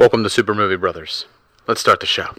Welcome to Super Movie Brothers. Let's start the show.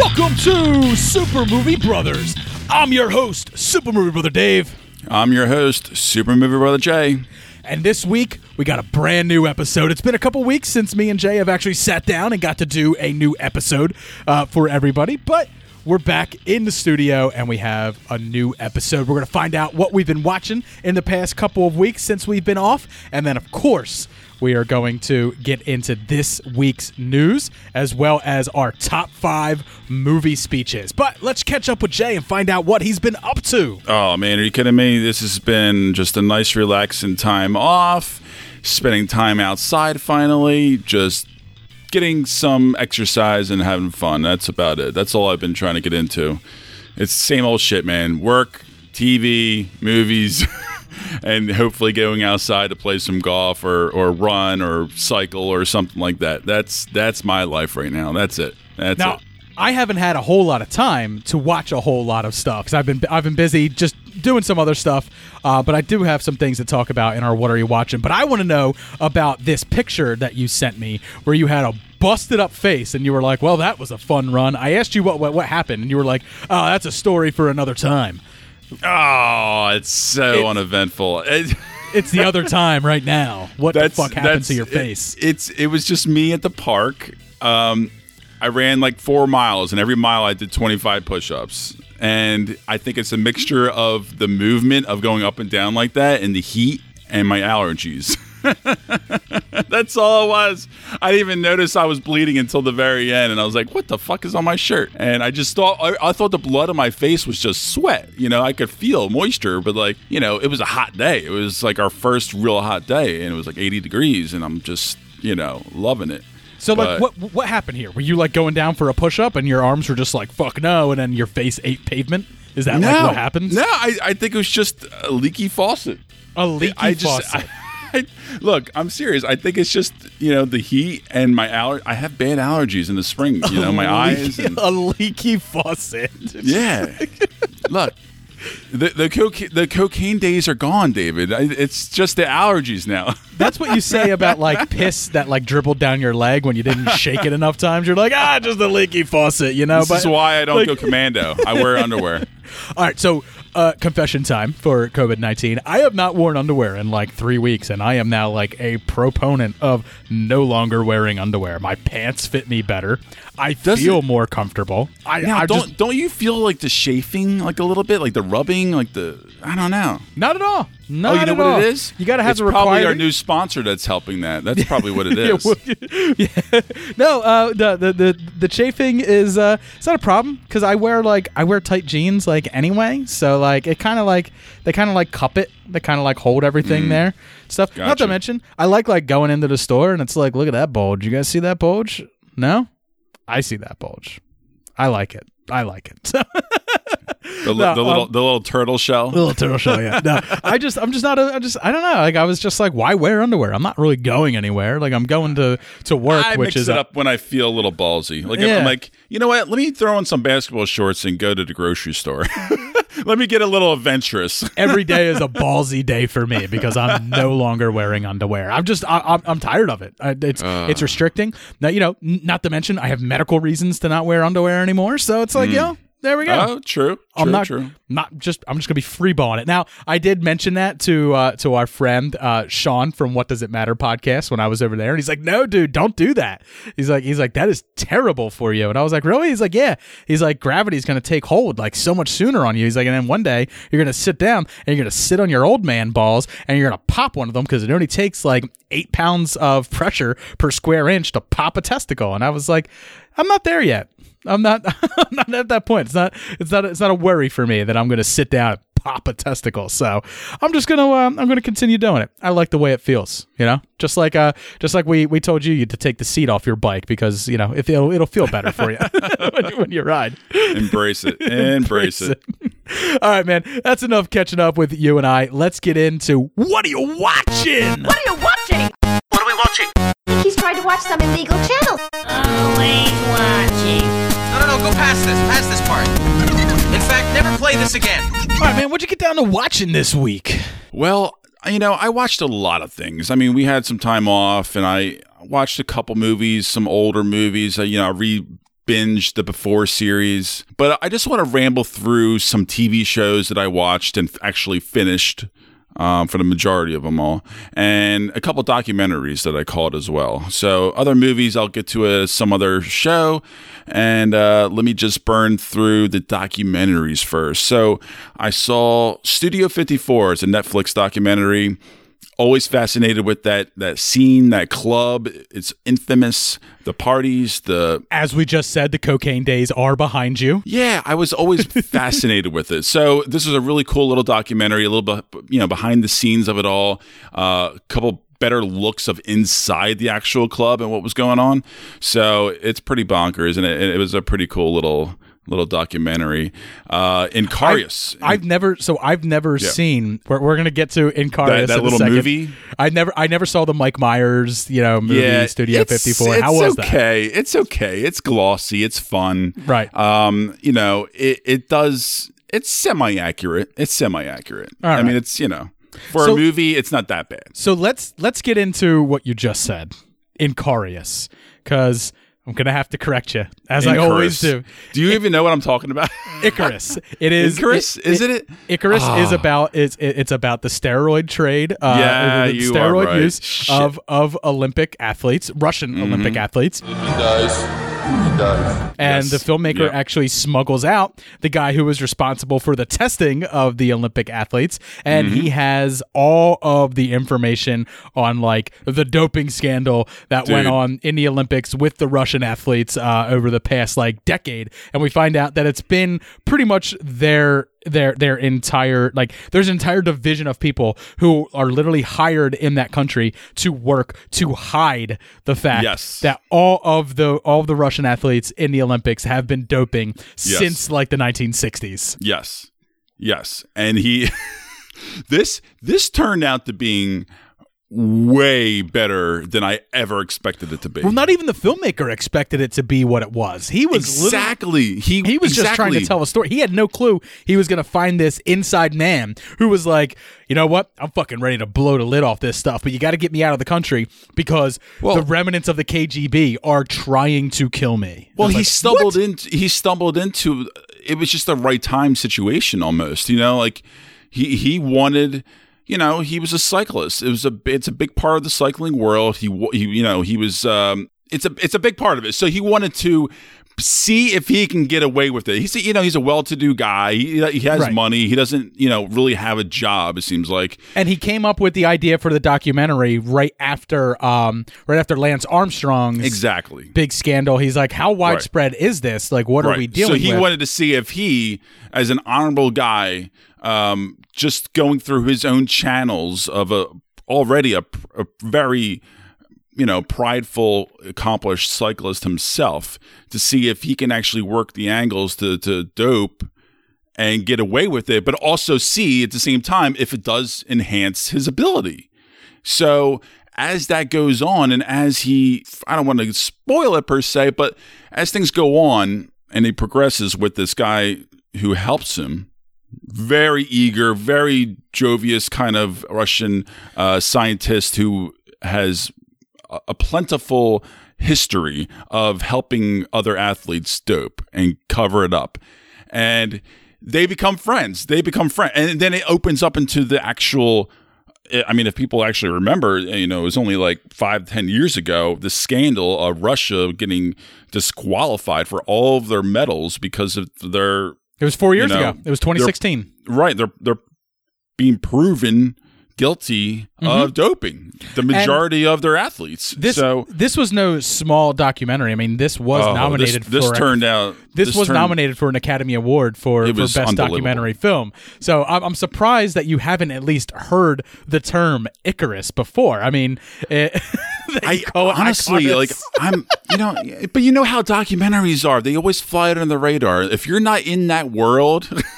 Welcome to Super Movie Brothers. I'm your host, Super Movie Brother Dave. I'm your host, Super Movie Brother Jay. And this week, we got a brand new episode. It's been a couple weeks since me and Jay have actually sat down and got to do a new episode uh, for everybody, but we're back in the studio and we have a new episode. We're going to find out what we've been watching in the past couple of weeks since we've been off. And then, of course, we are going to get into this week's news as well as our top five movie speeches. But let's catch up with Jay and find out what he's been up to. Oh, man, are you kidding me? This has been just a nice, relaxing time off, spending time outside finally, just getting some exercise and having fun. That's about it. That's all I've been trying to get into. It's same old shit, man. Work, TV, movies. and hopefully going outside to play some golf or, or run or cycle or something like that. That's that's my life right now. That's it. That's now, it. I haven't had a whole lot of time to watch a whole lot of stuff because I've been I've been busy just doing some other stuff. Uh, but I do have some things to talk about in our What Are You Watching? But I want to know about this picture that you sent me where you had a busted up face and you were like, "Well, that was a fun run." I asked you what what, what happened and you were like, "Oh, that's a story for another time." Oh, it's so uneventful. It- It's the other time right now. What the fuck happened to your it- face? it's it was just me at the park. Um, I ran like four miles, and every mile I did twenty five push ups. And I think it's a mixture of the movement of going up and down like that, and the heat, and my allergies. That's all it was. I didn't even notice I was bleeding until the very end, and I was like, "What the fuck is on my shirt?" And I just thought I, I thought the blood on my face was just sweat. You know, I could feel moisture, but like you know, it was a hot day. It was like our first real hot day, and it was like 80 degrees, and I'm just you know loving it. So like, what what happened here? Were you like going down for a push up and your arms were just like fuck no, and then your face ate pavement? Is that like what happens? No, I, I think it was just a leaky faucet. a leaky I just faucet. I, look. I'm serious. I think it's just you know the heat and my aller. I have bad allergies in the spring. You know my eyes. And, a leaky faucet. yeah. look, the the, coca- the cocaine days are gone, David. I, it's just the allergies now. That's what you say about like piss that like dribbled down your leg when you didn't shake it enough times. You're like, ah, just a leaky faucet, you know. this is why I don't like- go commando. I wear underwear. All right, so uh, confession time for COVID nineteen. I have not worn underwear in like three weeks, and I am now like a proponent of no longer wearing underwear. My pants fit me better. I Does feel more comfortable. I, Now, I don't just don't you feel like the chafing, like a little bit, like the rubbing, like the I don't know. not at all. Not oh, you know at what all. it is? You got to have a. it's the probably our new sponsor that's helping that. That's probably what it is. Yeah, well, yeah. No, uh, the, the the the chafing is uh, it's not a problem because I wear like I wear tight jeans like anyway, so like it kind of like they kind of like cup it, they kind of like hold everything there, stuff. Not to Mm. Mention, I like like going into the store and it's like, look at that bulge. You guys see that bulge? No, I see that bulge. I like it. I like it. the, No, the little um, the little turtle shell. The little turtle shell, yeah. No, I just, I'm just not. A, I just, I don't know. Like, I was just like, why wear underwear? I'm not really going anywhere. Like, I'm going to to work, I which mix is it a- up when I feel a little ballsy. Like Yeah. I'm like, you know what? Let me throw on some basketball shorts and go to the grocery store. Let me get a little adventurous. every day is a ballsy day for me because I'm no longer wearing underwear. I'm just I, I'm, I'm tired of it. I, it's it's restricting. Now you know, n- not to mention I have medical reasons to not wear underwear anymore. So it's like, yo, there we go. Oh, true. True. I'm not true. not just I'm just gonna be freeballing it. Now I did mention that to uh, to our friend uh, Sean from What Does It Matter podcast when I was over there, and he's like, "No, dude, don't do that." He's like, "He's like that is terrible for you," and I was like, "Really?" He's like, "Yeah." He's like, "Gravity's gonna take hold like so much sooner on you." He's like, and then one day you're gonna sit down and you're gonna sit on your old man balls and you're gonna pop one of them because it only takes like eight pounds of pressure per square inch to pop a testicle, and I was like, "I'm not there yet." I'm not. I'm not at that point. It's not. It's not. It's not a worry for me that I'm going to sit down, and pop a testicle. So I'm just gonna um, I'm gonna continue doing it. I like the way it feels. You know, just like uh just like we we told you to take the seat off your bike because you know if it'll it'll feel better for you when, you- when you ride. Embrace it. Embrace it. All right, man. That's enough catching up with you and I. Let's get into what are you watching? What are you watching? What are we watching? He's trying to watch some illegal channel. Always watching. No, no, no, go past this. Past this part. In fact, never play this again. All right, man. What'd you get down to watching this week? Well, you know, I watched a lot of things. I mean, we had some time off, and I watched a couple movies, some older movies. You know, I re binged the Before series, but I just want to ramble through some TV shows that I watched and actually finished. Um, for the majority of them all, and a couple documentaries that I called as well. So other movies I'll get to uh, some other show, and uh, let me just burn through the documentaries first. So I saw Studio 54. It's a Netflix documentary always fascinated with that that scene, that club. It's infamous. The parties, the As we just said, the cocaine days are behind you. yeah, I was always fascinated with it. So this is a really cool little documentary, a little bit you know behind the scenes of it all. Uh, a couple better looks of inside the actual club and what was going on. So it's pretty bonkers, and it, it was a pretty cool little little documentary. Uh, Incarius. I've never so I've never seen. We're, we're gonna get to Incarius That- that in a little movie? I never I never saw the Mike Myers you know movie Studio it's- Fifty Four. How it's was that? okay. It's okay. It's glossy. It's fun. Right. Um, you know, it, it does it's semi accurate. It's semi accurate. I mean it's you know for So- a movie it's not that bad. So let's let's get into what you just said, Incarius, because I'm gonna have to correct you as I always do. Do you even know what I'm talking about? Icarus. It is Icarus? Is it it? Icarus is Ah. about it's it- it's about the steroid trade, uh, Yeah, the you are steroid right. use Shit. Mm-hmm. of of Olympic athletes, Russian Olympic athletes, He dies. And Yes. the filmmaker Yeah. actually smuggles out the guy who was responsible for the testing of the Olympic athletes, and Mm-hmm. he has all of the information on like the doping scandal that went on in the Olympics with the Russian athletes uh, over the past like decade, and we find out that it's been pretty much their their their entire like there's an entire division of people who are literally hired in that country to work to hide the fact Yes. that all of the all of the Russian athletes in the Olympics have been doping Yes. since like the 1960s. Yes. Yes. And he this this turned out to being way better than I ever expected it to be. Well, not even the filmmaker expected it to be what it was. He was exactly. He he was just trying to tell a story. He had no clue he was going to find this inside man who was like, you know what? I'm fucking ready to blow the lid off this stuff, but you got to get me out of the country because Well- the remnants of the KGB are trying to kill me. Well, he like, stumbled into he stumbled into it was just the right time situation almost, you know, like he he wanted you know, he was a cyclist. It was a it's a big part of the cycling world. He he you know, he was um it's a it's a big part of it. So he wanted to see if he can get away with it. He's a- you know, he's a well-to-do guy. He, he has Right. money. He doesn't, you know, really have a job it seems like. And he came up with the idea for the documentary right after um right after Lance Armstrong's Exactly. big scandal. He's like, how widespread is this? Like, what are we dealing So he with? wanted to see if he, as an honorable guy, um, just going through his own channels of a already a, a very you know prideful accomplished cyclist himself to see if he can actually work the angles to to dope and get away with it but also see at the same time if it does enhance his ability. So as that goes on, and as he, I don't want to spoil it per se, but as things go on and he progresses with this guy who helps him, very eager, very jovious kind of Russian uh, scientist who has a, a plentiful history of helping other athletes dope and cover it up. And they become friends. They become friends. And then it opens up into the actual I mean, if people actually remember, you know, it was only like five, ten years ago, the scandal of Russia getting disqualified for all of their medals because of their it was four years you know, ago. It was 2016. right. They're they're being proven guilty mm-hmm. of doping. The majority of their athletes. This so this was no small documentary. I mean, this was oh, nominated This, this for a- turned out. this, was turned- nominated for an Academy Award for, for best documentary film. So I'm, I'm surprised that you haven't at least heard the term Icarus before. I mean, eh, it, I honestly like I'm you know but you know how documentaries are they always fly under the radar if you're not in that world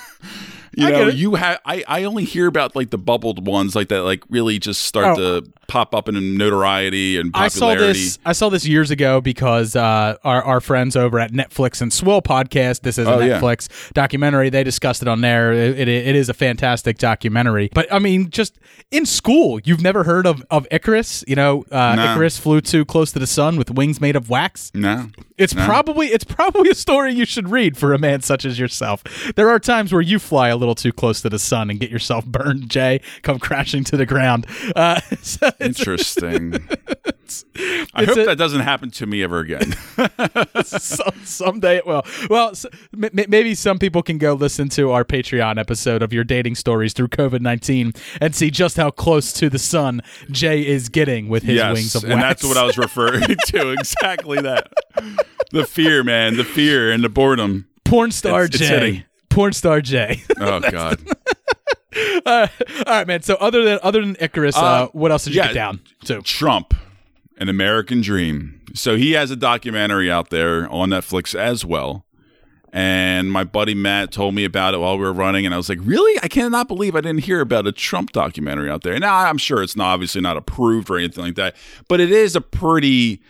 you I know you have I, I only hear about like the bubbled ones like that like really just start Oh. to pop up in notoriety and popularity. I saw this. I saw this years ago because uh, our our friends over at Netflix and Swill podcast. This is a Oh, yeah. Netflix documentary. They discussed it on there. It, it, it is a fantastic documentary. But I mean, just in school, you've never heard of of Icarus. You know, uh, No. Icarus flew too close to the sun with wings made of wax. no It's No. probably it's probably a story you should read for a man such as yourself. There are times where you fly a little too close to the sun and get yourself burned. Jay, come crashing to the ground. Uh, so it's- I it's hope a- that doesn't happen to me ever again some, someday it will. Well, s m- maybe some people can go listen to our Patreon episode of your dating stories through COVID nineteen and see just how close to the sun Jay is getting with his yes wings of wax. and that's what I was referring to exactly that the fear man the fear and the boredom Porn star It's- it's Jay. hitting. Porn star Jay. oh god All right, man. So other than other than Icarus, uh, Uh, what else did you yeah. get down to? Trump, an American Dream. So he has a documentary out there on Netflix as well. And my buddy Matt told me about it while we were running, and I was like, "Really? I cannot believe I didn't hear about a Trump documentary out there." Now I'm sure it's not obviously not approved or anything like that, but it is a pretty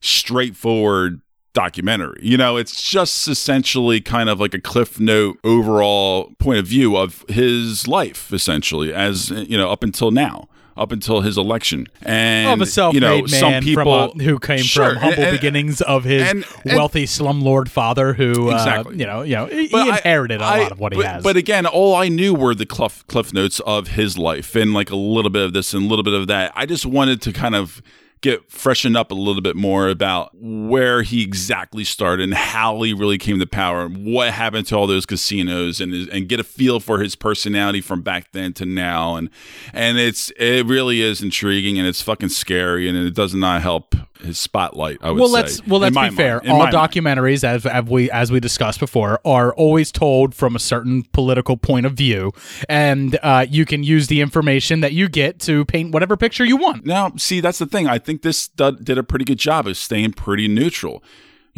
straightforward documentary. You know, it's just essentially kind of like a cliff note overall point of view of his life, essentially, as you know, up until now. Up until his election, and of a self-made you know, man some people a, who came Sure, from humble and- beginnings of his and- and- wealthy slumlord father, who Exactly. uh, you know, you know, he, But inherited a I- lot of what but, he has. But again, all I knew were the cliff, cliff notes of his life and like a little bit of this and a little bit of that. I just wanted to kind of get freshened up a little bit more about where he exactly started and how he really came to power and what happened to all those casinos and and get a feel for his personality from back then to now. And and it's it really is intriguing and it's fucking scary and it does not help his spotlight I would well, say let's well let's be fair. All my mind. documentaries, as, as we as we discussed before, are always told from a certain political point of view, and uh, you can use the information that you get to paint whatever picture you want. Now, see, that's the thing. I think this did, did a pretty good job of staying pretty neutral.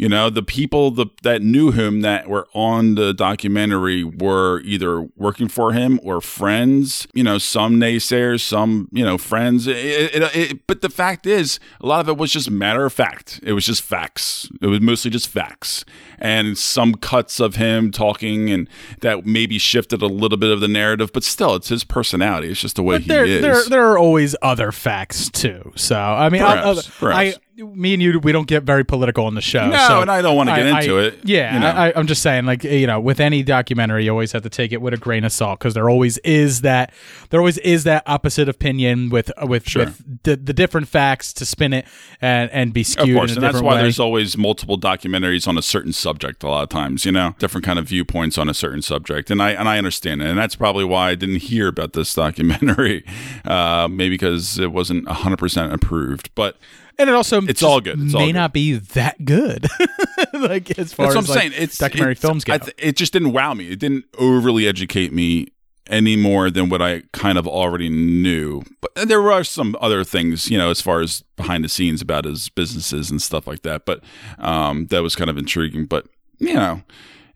You know, the people the, that knew him that were on the documentary were either working for him or friends. You know, some naysayers, some you know friends. It, it, it, but the fact is, a lot of it was just matter of fact. It was just facts. It was mostly just facts, and some cuts of him talking, and that maybe shifted a little bit of the narrative. But still, it's his personality. It's just the way But he there, is. there, there are always other facts too. So I mean, Perhaps, I, perhaps. Me and you, we don't get very political on the show. No, so and I don't wanna get I- into I- it, Yeah, you know. I, I'm just saying, like you know, with any documentary, you always have to take it with a grain of salt because there always is that there always is that opposite opinion with with, Sure. with the, the different facts to spin it and and be skewed. Of course, and that's why way. there's always multiple documentaries on a certain subject. A lot of times, you know, different kind of viewpoints on a certain subject, and I and I understand it, and that's probably why I didn't hear about this documentary, uh, maybe because it wasn't 100 percent approved. But and it also It's all good. It's may all good. not be that good. like as far that's what as I'm like, saying. It's documentary it's- films go. Th- it just didn't wow me. It didn't overly educate me any more than what I kind of already knew. But and there were some other things, you know, as far as behind the scenes about his businesses and stuff like that. But um, that was kind of intriguing. But you know,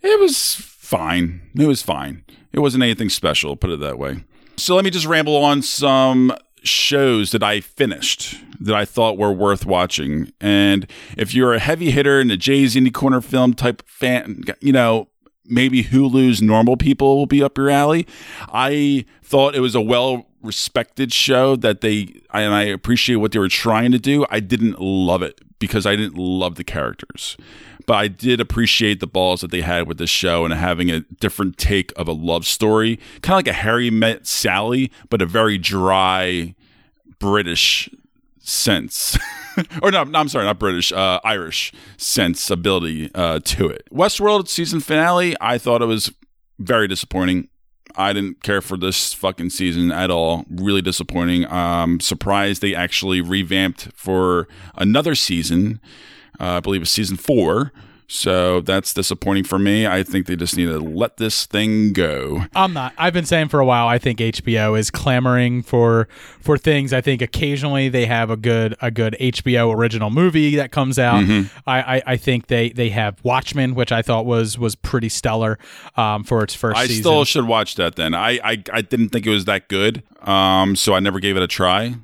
it was fine. It was fine. It wasn't anything special. Put it that way. So let me just ramble on some shows that I finished that I thought were worth watching. And if you're a heavy hitter in the Jay's Indie Corner film type fan, you know, maybe Hulu's Normal People will be up your alley. I thought it was a well respected show that they, and I appreciate what they were trying to do. I didn't love it because I didn't love the characters. But I did appreciate the balls that they had with the show and having a different take of a love story, kind of like a Harry met Sally, but a very dry British sense. or no, no, I'm sorry, not British, uh, Irish sensibility uh, to it. Westworld season finale, I thought it was very disappointing. I didn't care for this fucking season at all. Really disappointing. Um, surprised they actually revamped for another season. Uh, I believe it's season four. So that's disappointing for me. I think they just need to let this thing go. I'm not. I've been saying for a while. I think HBO is clamoring for for things. I think occasionally they have a good a good HBO original movie that comes out. Mm-hmm. I, I I think they they have Watchmen, which I thought was was pretty stellar um, for its first I season. still should watch that then. I, I I didn't think it was that good. Um, so I never gave it a try.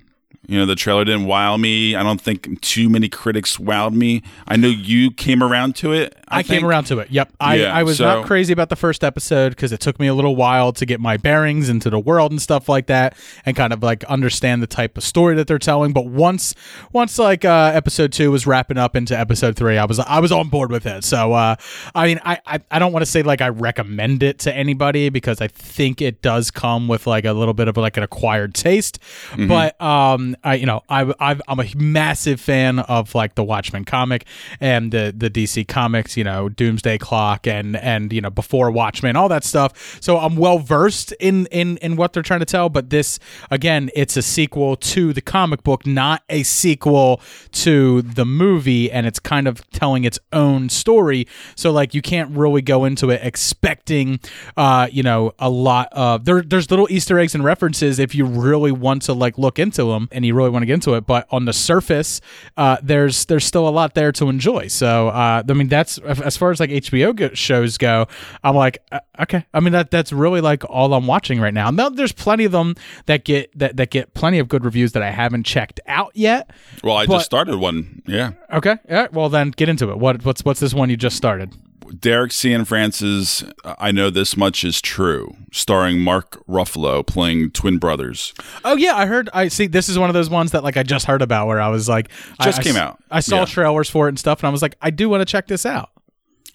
You know, the trailer didn't wow me. I don't think too many critics wowed me. I know you came around to it. I, I, came around to it. Yep. I, Yeah, I was so- not crazy about the first episode because it took me a little while to get my bearings into the world and stuff like that and kind of like understand the type of story that they're telling. But once once like uh, episode two was wrapping up into episode three, I was I was on board with it. So uh, I mean I, I, I don't want to say like I recommend it to anybody because I think it does come with like a little bit of like an acquired taste. But um I you know I I've, I'm a massive fan of like the Watchmen comic and the the DC comics, you know, Doomsday Clock and and you know before Watchmen, all that stuff. So I'm well versed in in in what they're trying to tell. But this again, it's a sequel to the comic book, not a sequel to the movie, and it's kind of telling its own story. So like you can't really go into it expecting, uh, you know, a lot of there. There's little Easter eggs and references if you really want to like look into them and you really want to get into it. But on the surface, uh, there's there's still a lot there to enjoy. So uh, I mean, that's as far as like HBO go- shows go. I'm like, uh, okay. I mean that that's really like all I'm watching right now. Now there's plenty of them that get that that get plenty of good reviews that I haven't checked out yet. Well, I But- just started one. Yeah. Okay, yeah. Well, then get into it. What what's what's this one you just started? Derek Cianfrance, I know this much is true, starring Mark Ruffalo playing twin brothers. Oh yeah, I heard. I see. This is one of those ones that like I just heard about where I was like, Just I, came s- out. I saw Yeah. trailers for it and stuff, and I was like, I do want to check this out.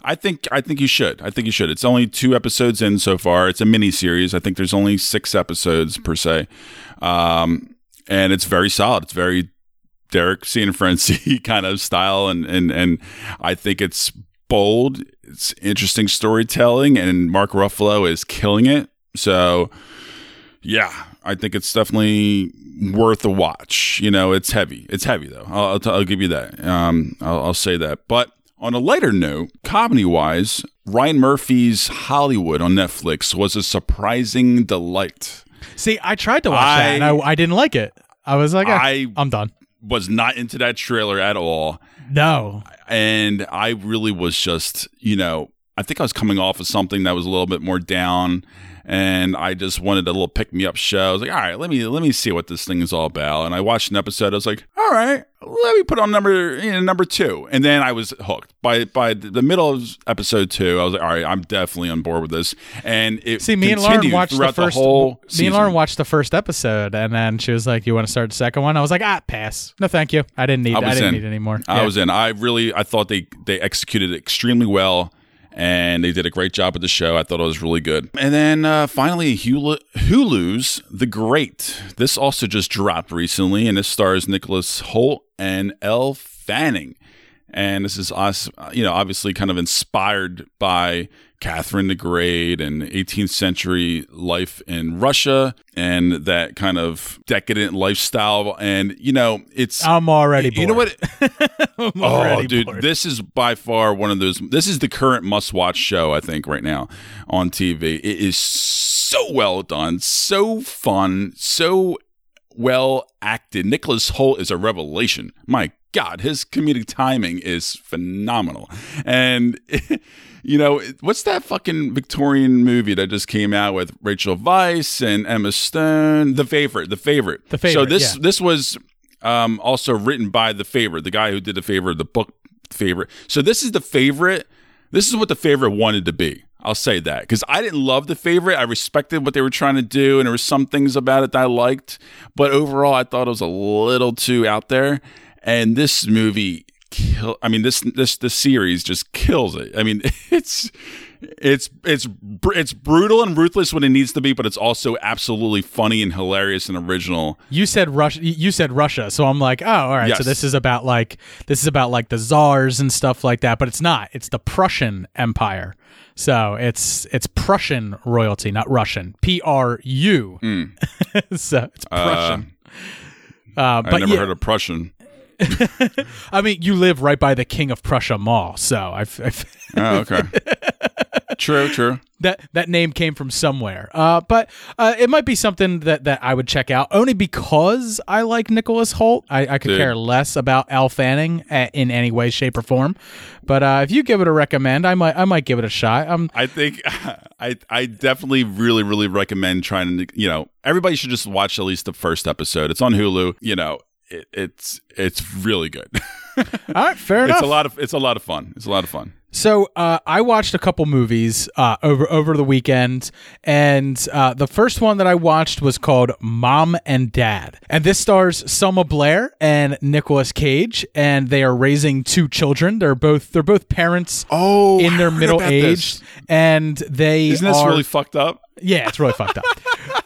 I think I think you should. I think you should. It's only two episodes in so far. It's a mini series. I think there's only six episodes per se, um, and it's very solid. It's very Derek Cianfrance kind of style, and and and I think it's bold. It's interesting storytelling, and Mark Ruffalo is killing it. So, yeah, I think it's definitely worth a watch. You know, it's heavy. It's heavy though. I'll, I'll, t- I'll give you that. Um, I'll, I'll say that. But on a lighter note, comedy wise, Ryan Murphy's Hollywood on Netflix was a surprising delight. See, I tried to watch that and I, I didn't like it. I was like, I- I, I'm done. Was not into that trailer at all. No, and I really was just, you know, I think I was coming off of something that was a little bit more down, and I just wanted a little pick me up show. I was like, all right, let me let me see what this thing is all about. And I watched an episode. I was like, all right, let me put on number you know, number two, and then I was hooked. By by the middle of episode two, I was like, all right, I'm definitely on board with this. And it see, me and Lauren watched the first. whole me and Lauren watched the first episode, and then she was like, "You want to start the second one?" I was like, "Ah, pass. No, thank you. I didn't need. I I, didn't in. need any more." I Yeah. was in. I really, I thought they they executed it extremely well, and they did a great job with the show. I thought it was really good. And then uh, finally, Hulu, Hulu's The Great. This also just dropped recently, and this stars Nicholas Hoult and Elle Fanning. And this is us, you know, obviously kind of inspired by Catherine the Great and 18th century life in Russia and that kind of decadent lifestyle. And, you know, it's. I'm already. Bored. You know what? I'm Oh, already dude, bored. this is by far one of those. This is the current must-watch show I think right now on TV. It is so well done, so fun, so well acted. Nicholas Hoult is a revelation. My God, his comedic timing is phenomenal. And you know, what's that fucking Victorian movie that just came out with Rachel Weisz and Emma Stone? The favorite, the favorite. The Favorite. So this yeah. this was um, also written by the favorite, the guy who did the favorite, the book favorite. So this is the favorite. This is what the favorite wanted to be. I'll say that because I didn't love the favorite. I respected what they were trying to do, and there were some things about it that I liked, but overall, I thought it was a little too out there. And this movie, kill. I mean this this this series just kills it. I mean, it's It's it's it's brutal and ruthless when it needs to be, but it's also absolutely funny and hilarious and original. You said Russia. You said Russia, so I'm like, oh, all right. So this is about like this is about like the czars and stuff like that, but it's not. It's the Prussian Empire. So it's it's Prussian royalty, not Russian. P R U. so it's Prussian. Uh, I but never yeah, heard of Prussian. I mean, you live right by the King of Prussia Mall, so I've, I've Oh, okay. true, true. that that name came from somewhere. Uh, but uh, it might be something that, that I would check out only because I like Nicholas Hoult. I, I could Dude. care less about Elle Fanning uh, in any way, shape, or form. But uh, if you give it a recommend, I might I might give it a shot. Um, I think I I definitely really really recommend trying to you know everybody should just watch at least the first episode. It's on Hulu. You know it, it's it's really good. all right, fair enough. it's a lot of it's a lot of fun. It's a lot of fun. So uh, I watched a couple movies uh, over over the weekend, and uh, the first one that I watched was called Mom and Dad, and this stars Selma Blair and Nicolas Cage, and they are raising two children. They're both they're both parents Oh, in their middle age, this. and they Isn't this are, really fucked up? Yeah, it's really fucked up.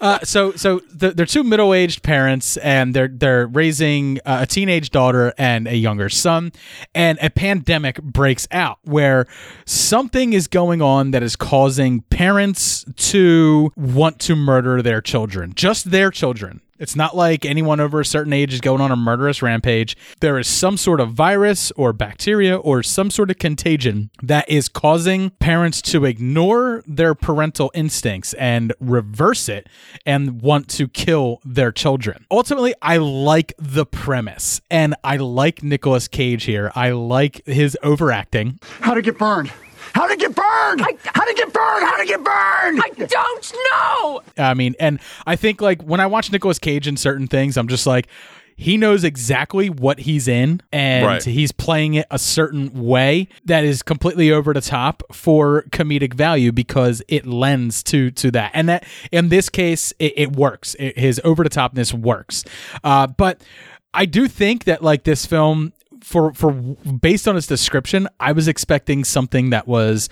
Uh, so, so the, they're two middle-aged parents, and they're they're raising uh, a teenage daughter and a younger son. And a pandemic breaks out where something is going on that is causing parents to want to murder their children, just their children. It's not like anyone over a certain age is going on a murderous rampage. There is some sort of virus or bacteria or some sort of contagion that is causing parents to ignore their parental instincts and reverse it and want to kill their children. Ultimately, I like the premise and I like Nicolas Cage here. I like his overacting. How'd it get burned? How'd it get burned? How'd it get burned? How'd it get burned? I don't know. I mean, and I think like when I watch Nicolas Cage in certain things, I'm just like, he knows exactly what he's in, and Right. he's playing it a certain way that is completely over the top for comedic value because it lends to to that. And that in this case, it, it works. It, his over the topness works. Uh, but I do think that like this film for for based on its description, I was expecting something that was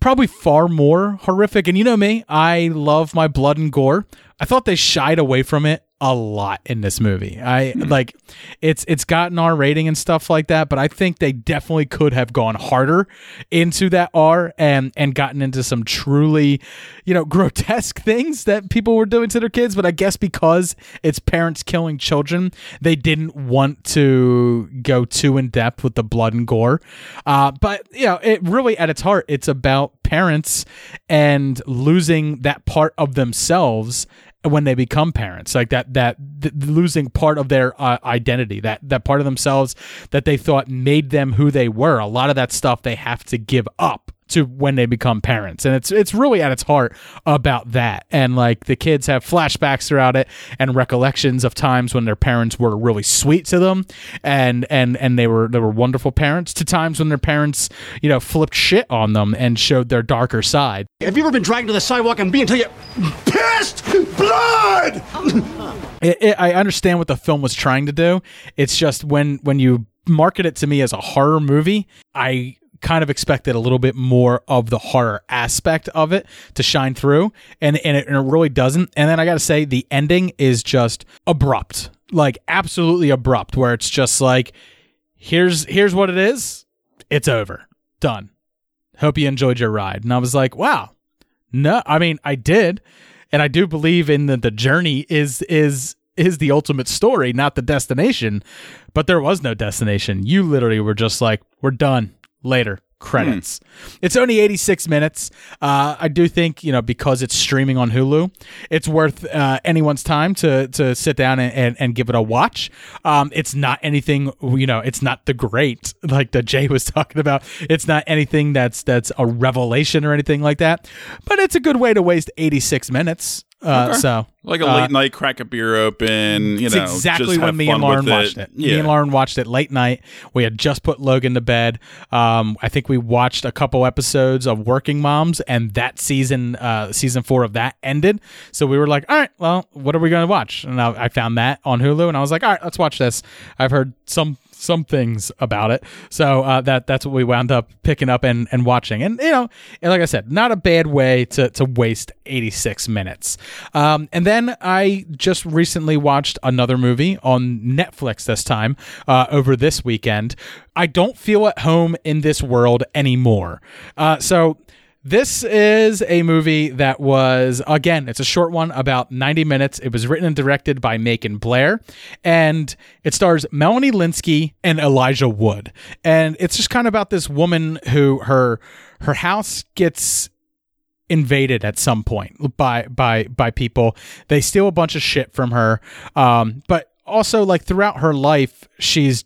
probably far more horrific. And you know me, I love my blood and gore. I thought they shied away from it a lot in this movie. I like it's it's gotten got R rating and stuff like that, but I think they definitely could have gone harder into that R and and gotten into some truly, you know, grotesque things that people were doing to their kids, but I guess because it's parents killing children, they didn't want to go too in depth with the blood and gore. Uh, but you know, it really at its heart, it's about parents and losing that part of themselves when they become parents like that that th- losing part of their uh, identity that that part of themselves that they thought made them who they were. A lot of that stuff they have to give up to when they become parents and it's it's really at its heart about that and like the kids have flashbacks throughout it and recollections of times when their parents were really sweet to them and and and they were they were wonderful parents to times when their parents you know flipped shit on them and showed their darker side Have you ever been dragged to the sidewalk and being until you pissed blood? it, it, I understand what the film was trying to do. It's just when when you market it to me as a horror movie, I kind of expected a little bit more of the horror aspect of it to shine through, and and it, and it really doesn't. And then I got to say, the ending is just abrupt, like absolutely abrupt, where it's just like, here's here's what it is, it's over, done. Hope you enjoyed your ride. And I was like, wow, no, I mean, I did, and I do believe in the the journey is is is the ultimate story, not the destination. But there was no destination. You literally were just like, we're done. Later. Credits. It's only 86 minutes. Uh, I do think, you know, because it's streaming on Hulu, it's worth uh, anyone's time to to sit down and, and, and give it a watch. Um, it's not anything, you know, it's not the great like that Jay was talking about. It's not anything that's that's a revelation or anything like that. But it's a good way to waste 86 minutes. Uh, So Like a uh, late night, crack a beer open. You it's know, exactly just when me and Lauren watched it. Me Yeah. and Lauren watched it late night. We had just put Logan to bed. Um, I think we watched a couple episodes of Working Moms, and that season, uh, season four of that ended. So we were like, all right, well, what are we going to watch? And I, I found that on Hulu, and I was like, all right, let's watch this. I've heard some some things about it. So uh, that that's what we wound up picking up and, and watching. And you know, and like I said, not a bad way to to waste 86 minutes. Um, and then I just recently watched another movie on Netflix this time uh, over this weekend. I don't feel at home in this world anymore. Uh, so this is a movie that was, again, it's a short one, about 90 minutes. It was written and directed by Macon Blair, and it stars Melanie Lynskey and Elijah Wood. And it's just kind of about this woman who her her house gets invaded at some point by by by people. They steal a bunch of shit from her. Um, but also like throughout her life, she's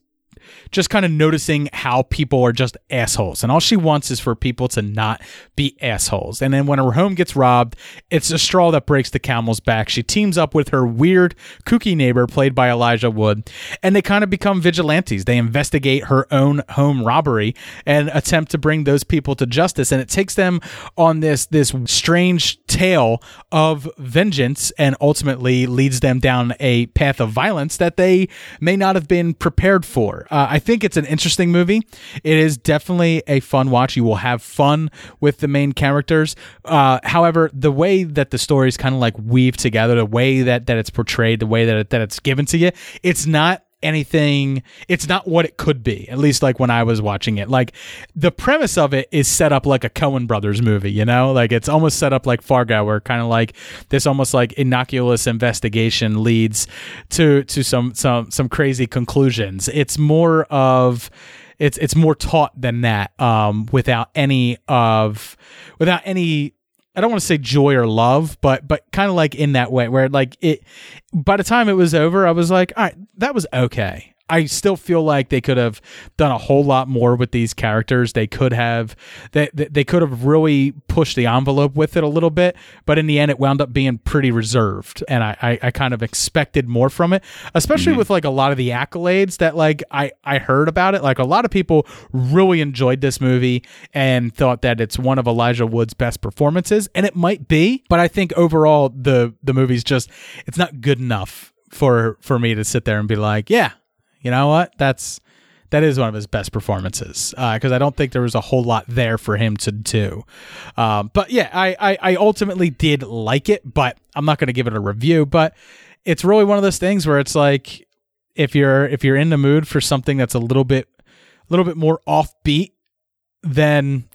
just kind of noticing how people are just assholes. And all she wants is for people to not be assholes. And then when her home gets robbed, it's a straw that breaks the camel's back. She teams up with her weird, kooky neighbor, played by Elijah Wood, and they kind of become vigilantes. They investigate her own home robbery and attempt to bring those people to justice. And it takes them on this this strange tale of vengeance and ultimately leads them down a path of violence that they may not have been prepared for. Uh, think it's an interesting movie. It is definitely a fun watch. You will have fun with the main characters. Uh, however, the way that the stories kind of like weave together, the way that that it's portrayed, the way that it, that it's given to you, it's not anything. It's not what it could be at least like when i was watching it. Like the premise of it is set up like a Coen brothers movie you know? Like it's almost set up like fargo where kind of like this almost like innocuous investigation leads to to some some some crazy conclusions. It's more of it's it's more taut than that um without any of without any I don't want to say joy or love, but but kind of like in that way where like it by the time it was over, I was like, all right, that was okay. I still feel like they could have done a whole lot more with these characters. They could have they they could have really pushed the envelope with it a little bit, but in the end, it wound up being pretty reserved, and I I, I kind of expected more from it, especially mm-hmm. with like a lot of the accolades that like I I heard about it. Like a lot of people really enjoyed this movie and thought that it's one of Elijah Wood's best performances, and it might be, but I think overall the the movie's just it's not good enough for for me to sit there and be like, yeah, you know what? That's that is one of his best performances because I don't think there was a whole lot there for him to do. Um, but yeah, I, I I ultimately did like it, but I'm not going to give it a review. But it's really one of those things where it's like if you're if you're in the mood for something that's a little bit a little bit more offbeat, then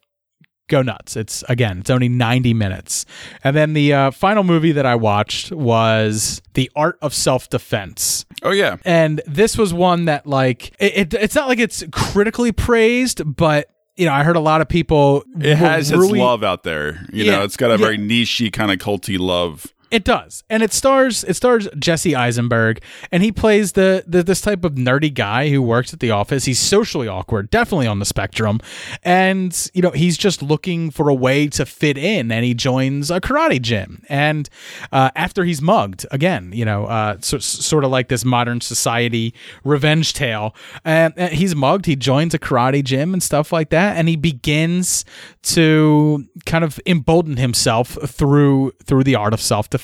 go nuts. It's again, it's only 90 minutes. And then the uh, final movie that I watched was The Art of Self Defense. Oh yeah. And this was one that like it, it it's not like it's critically praised, but you know, I heard a lot of people It has really- its love out there. You Yeah, know, it's got a yeah. very nichey kind of culty love. It does, and it stars it stars Jesse Eisenberg, and he plays the, the this type of nerdy guy who works at the office. He's socially awkward, definitely on the spectrum, and you know he's just looking for a way to fit in, and he joins a karate gym. And uh, after he's mugged again, you know, uh, so, sort of like this modern society revenge tale, and, and he's mugged. He joins a karate gym and stuff like that, and he begins to kind of embolden himself through through the art of self defense.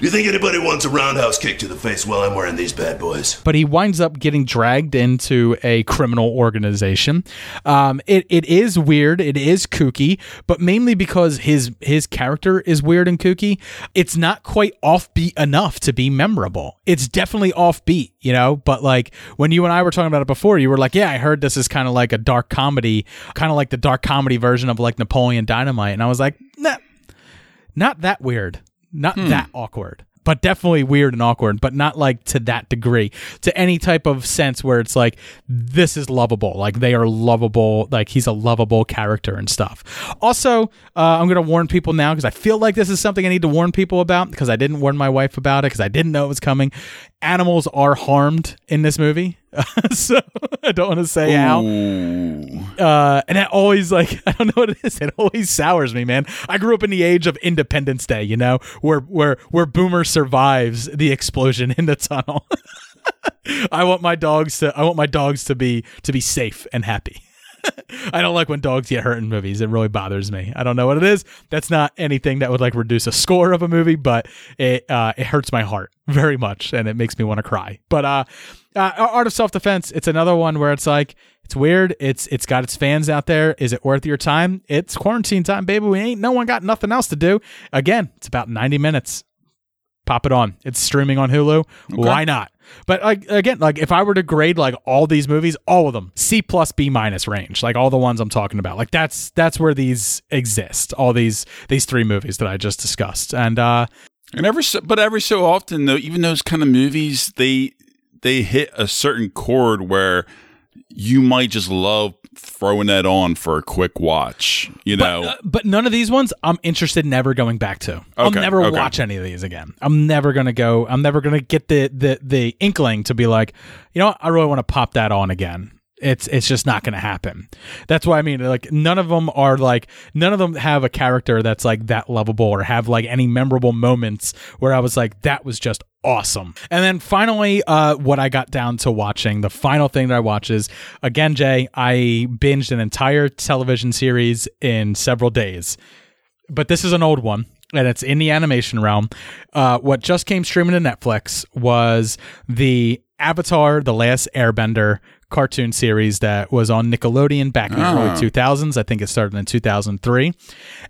You think anybody wants a roundhouse kick to the face while I'm wearing these bad boys? But he winds up getting dragged into a criminal organization. Um, it it is weird, it is kooky, but mainly because his his character is weird and kooky. It's not quite offbeat enough to be memorable. It's definitely offbeat, you know. But like when you and I were talking about it before, you were like, "Yeah, I heard this is kind of like a dark comedy, kind of like the dark comedy version of like Napoleon Dynamite," and I was like, "Nah." not that weird, not that awkward, but definitely weird and awkward, but not like to that degree, to any type of sense where it's like this is lovable, like they are lovable, like he's a lovable character and stuff. Also, uh, I'm gonna warn people now because I feel like this is something I need to warn people about because I didn't warn my wife about it because I didn't know it was coming. Animals are harmed in this movie, so I don't want to say how uh, and that always like I don't know what it is. It always sours me, man. I grew up in the age of Independence Day, you know, where where where Boomer survives the explosion in the tunnel. I want my dogs to I want my dogs to be to be safe and happy. I don't like when dogs get hurt in movies. It really bothers me. I don't know what it is. That's not anything that would like reduce a score of a movie, but it uh, it hurts my heart very much, and it makes me want to cry. But uh, Uh, Art of Self Defense. It's another one where it's like it's weird. It's it's got its fans out there. Is it worth your time? It's quarantine time, baby. We ain't no one got nothing else to do. Again, it's about ninety minutes. Pop it on. It's streaming on Hulu. Why not? But like again, like if I were to grade like all these movies, all of them C plus B minus range, like all the ones I'm talking about, like that's that's where these exist. All these these three movies that I just discussed, and uh, And every so, but every so often though, even those kind of movies, they they hit a certain chord where you might just love throwing that on for a quick watch. You know, uh, but none of these ones I'm interested in ever going back to. I'll never okay. watch any of these again. I'm never gonna go. I'm never gonna get the the the inkling to be like, you know, what? I really want to pop that on again. It's it's just not gonna happen. That's why I mean, like none of them are like none of them have a character that's like that lovable or have like any memorable moments where I was like, that was just awesome. And then finally, uh, what I got down to watching, the final thing that I watch is again, Jay, I binged an entire television series in several days but this is an old one and it's in the animation realm. Uh, what just came streaming to Netflix was the Avatar: The Last Airbender cartoon series that was on Nickelodeon back in the early 2000s. I think it started in 2003.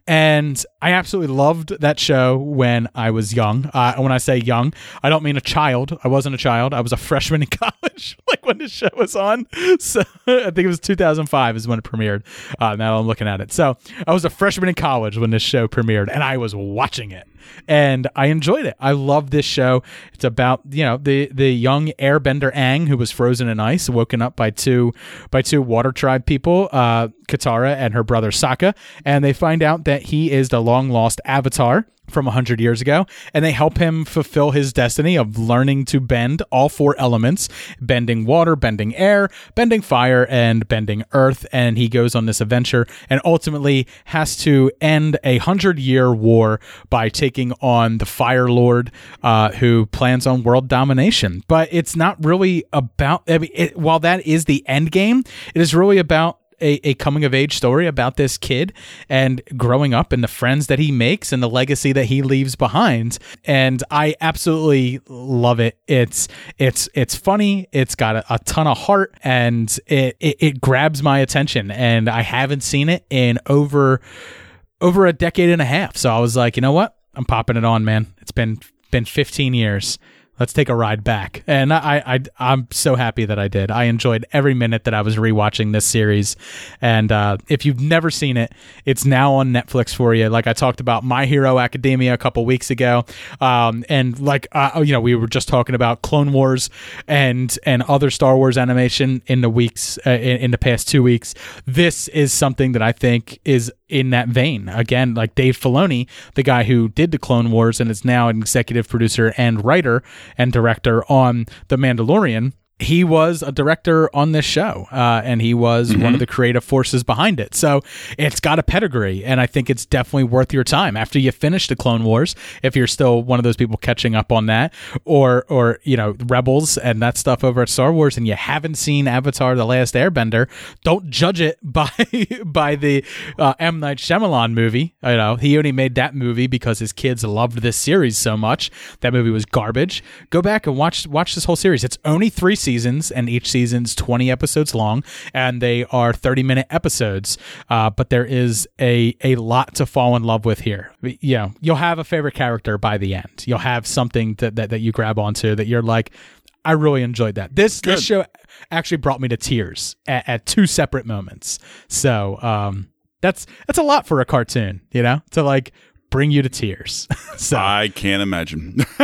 And I absolutely loved that show when I was young. Uh, when I say young, I don't mean a child. I wasn't a child. I was a freshman in college, like when the show was on. So I think it was 2005 is when it premiered. Uh, now I'm looking at it. So I was a freshman in college when this show premiered, and I was watching it and I enjoyed it. I love this show. It's about you know the the young airbender Aang who was frozen in ice, woken up by two by two water tribe people, uh, Katara and her brother Sokka, and they find out that he is the long lost Avatar from 100 years ago and they help him fulfill his destiny of learning to bend all four elements bending water bending air bending fire and bending earth. And he goes on this adventure and ultimately has to end a 100 year war by taking on the fire lord uh, who plans on world domination. But it's not really about I mean, it, while that is the end game it is really about a, a coming of age story about this kid and growing up and the friends that he makes and the legacy that he leaves behind. And i absolutely love it. It's it's it's funny. It's got a, a ton of heart and it, it it grabs my attention. And i haven't seen it in over over a decade and a half. So i was like you know what? I'm popping it on man. It's been been 15 years let's take a ride back. And I, I, I'm so happy that I did. I enjoyed every minute that I was rewatching this series. And uh, if you've never seen it, it's now on Netflix for you. Like I talked about My Hero Academia a couple weeks ago, um, and like uh, you know, we were just talking about Clone Wars and and other Star Wars animation in the weeks uh, in, in the past two weeks. This is something that I think is in that vein. Again, like Dave Filoni, the guy who did the Clone Wars and is now an executive producer and writer and director on The Mandalorian. He was a director on this show, uh, and he was one of the creative forces behind it. So it's got a pedigree, and I think it's definitely worth your time after you finish the Clone Wars. If you're still one of those people catching up on that, or or you know Rebels and that stuff over at Star Wars, and you haven't seen Avatar: The Last Airbender, don't judge it by by the uh, M Night Shyamalan movie. You know he only made that movie because his kids loved this series so much. That movie was garbage. Go back and watch watch this whole series. It's only three seasons, and each season's twenty episodes long, and they are thirty minute episodes. Uh, but there is a a lot to fall in love with here. You know, you'll have a favorite character by the end. You'll have something that that, that you grab onto that you're like. I really enjoyed that. This this show actually brought me to tears at, at two separate moments. So um, that's that's a lot for a cartoon, you know, to like bring you to tears. so I can't imagine.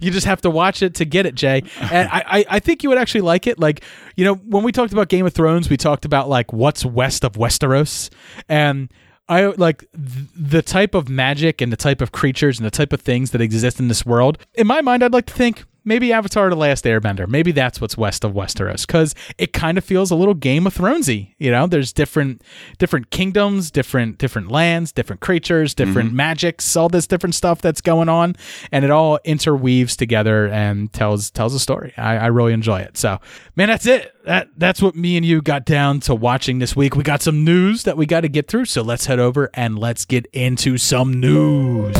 you just have to watch it to get it, Jay. And I, I, I think you would actually like it. Like, you know, when we talked about Game of Thrones, we talked about like what's west of Westeros. And I like th- the type of magic and the type of creatures and the type of things that exist in this world. In my mind, I'd like to think maybe Avatar: The Last Airbender. Maybe that's what's west of Westeros because it kind of feels a little Game of Thronesy. You know, there's different different kingdoms, different different lands, different creatures, different mm-hmm. magics, all this different stuff that's going on, and it all interweaves together and tells tells a story. I, I really enjoy it. So, man, that's it. That that's what me and you got down to watching this week. We got some news that we got to get through, so let's head over and let's get into some news.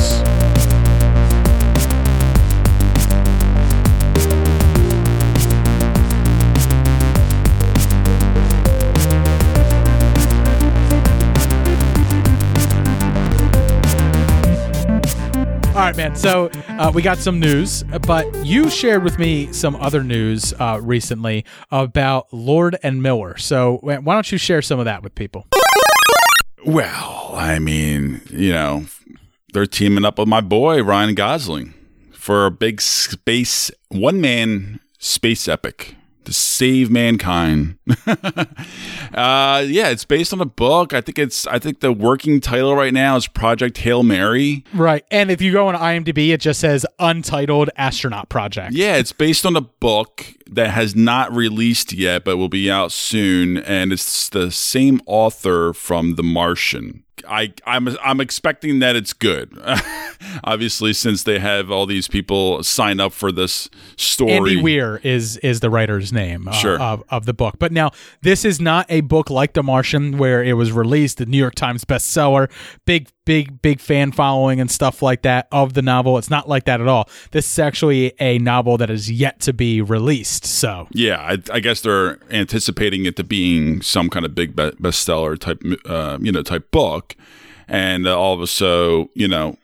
Right, man. So uh, we got some news, but you shared with me some other news uh, recently about Lord and Miller. So why don't you share some of that with people? Well, I mean, you know, they're teaming up with my boy Ryan Gosling for a big space one man space epic to save mankind. uh, yeah, it's based on a book. I think it's. I think the working title right now is Project Hail Mary. Right, and if you go on IMDb, it just says Untitled Astronaut Project. Yeah, it's based on a book that has not released yet, but will be out soon, and it's the same author from The Martian. I, I'm I'm expecting that it's good. Obviously, since they have all these people sign up for this story. Andy Weir is is the writer's name uh, Sure. of, of the book. But now this is not a book like The Martian where it was released, the New York Times bestseller, big big big fan following and stuff like that of the novel. It's not like that at all. This is actually a novel that is yet to be released. So Yeah, I, I guess they're anticipating it to being some kind of big be- bestseller type, uh, you know, type book, and uh, all of a so you know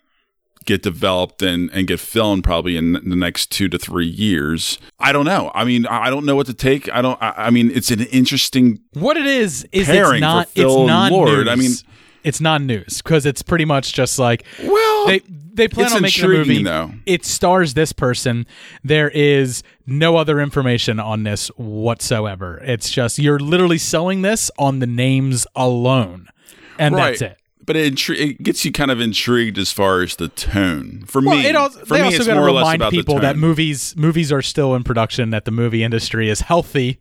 get developed and, and get filmed probably in the next two to three years. I don't know. I mean, I don't know what to take. I don't. I, I mean, it's an interesting. what it is is it's not it's non Lord. news. I mean- it's non news because it's pretty much just like Well, they they plan on making a movie. though. It stars this person. There is no other information on this whatsoever. It's just you're literally selling this on the names alone, and right. that's it. But it, intri- it gets you kind of intrigued as far as the tone. For Well, me, it also, for they me, also it's got to more or less remind about people that movies movies are still in production. That the movie industry is healthy,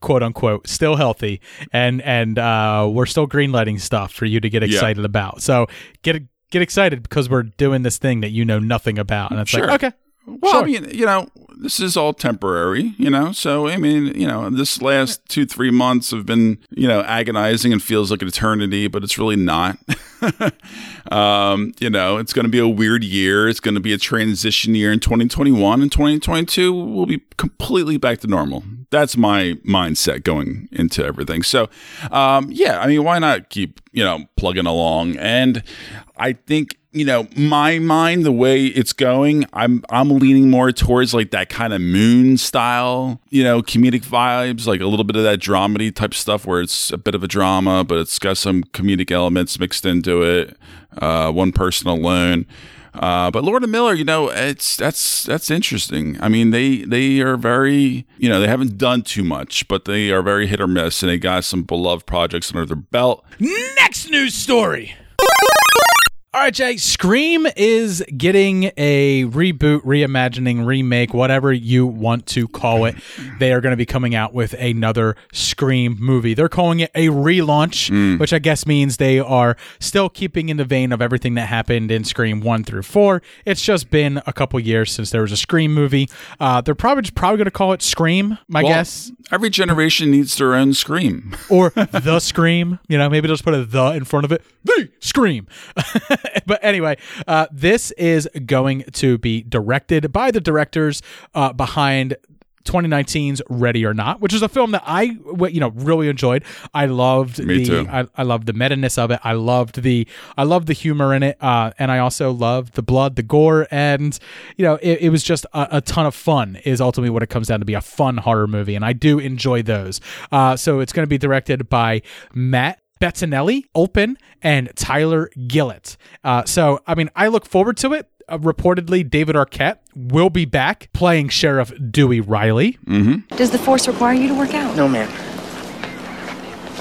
quote unquote, still healthy, and and uh, we're still greenlighting stuff for you to get excited about. So get get excited because we're doing this thing that you know nothing about, and it's Sure. like okay, Well, sure. I mean, you know, this is all temporary, you know. So, I mean, you know, this last two, three months have been, you know, agonizing and feels like an eternity, but it's really not. um, you know, it's going to be a weird year. It's going to be a transition year in 2021, and 2022 We'll be completely back to normal. That's my mindset going into everything. So, um, yeah, I mean, why not keep, you know, plugging along? And I think you know my mind the way it's going i'm i'm leaning more towards like that kind of moon style you know comedic vibes like a little bit of that dramedy type stuff where it's a bit of a drama but it's got some comedic elements mixed into it uh one person alone uh, but Lord and Miller, you know, it's that's that's interesting. I mean, they they are very, you know, they haven't done too much, but they are very hit or miss, and they got some beloved projects under their belt. Next news story. All right, Jay. Scream is getting a reboot, reimagining, remake, whatever you want to call it. They are going to be coming out with another Scream movie. They're calling it a relaunch, which I guess means they are still keeping in the vein of everything that happened in Scream 1 through 4. It's just been a couple years since there was a Scream movie. Uh, they're probably just probably going to call it Scream, my Well, guess. Every generation needs their own scream. or the scream. You know, maybe they'll just put a the in front of it. The scream. but anyway, uh, this is going to be directed by the directors uh, behind 2019's Ready or Not, which is a film that I you know, really enjoyed. I loved Me the, too. I, I loved the meta-ness of it. I loved the, I loved the humor in it, uh, and I also loved the blood, the gore, and you know, it, it was just a, a ton of fun. Is ultimately what it comes down to be a fun horror movie, and I do enjoy those. Uh, so it's going to be directed by Matt Bettinelli, Open, and Tyler Gillett. Uh, so, I mean, I look forward to it. Uh, reportedly, David Arquette will be back playing Sheriff Dewey Riley. Does the force require you to work out? No, ma'am.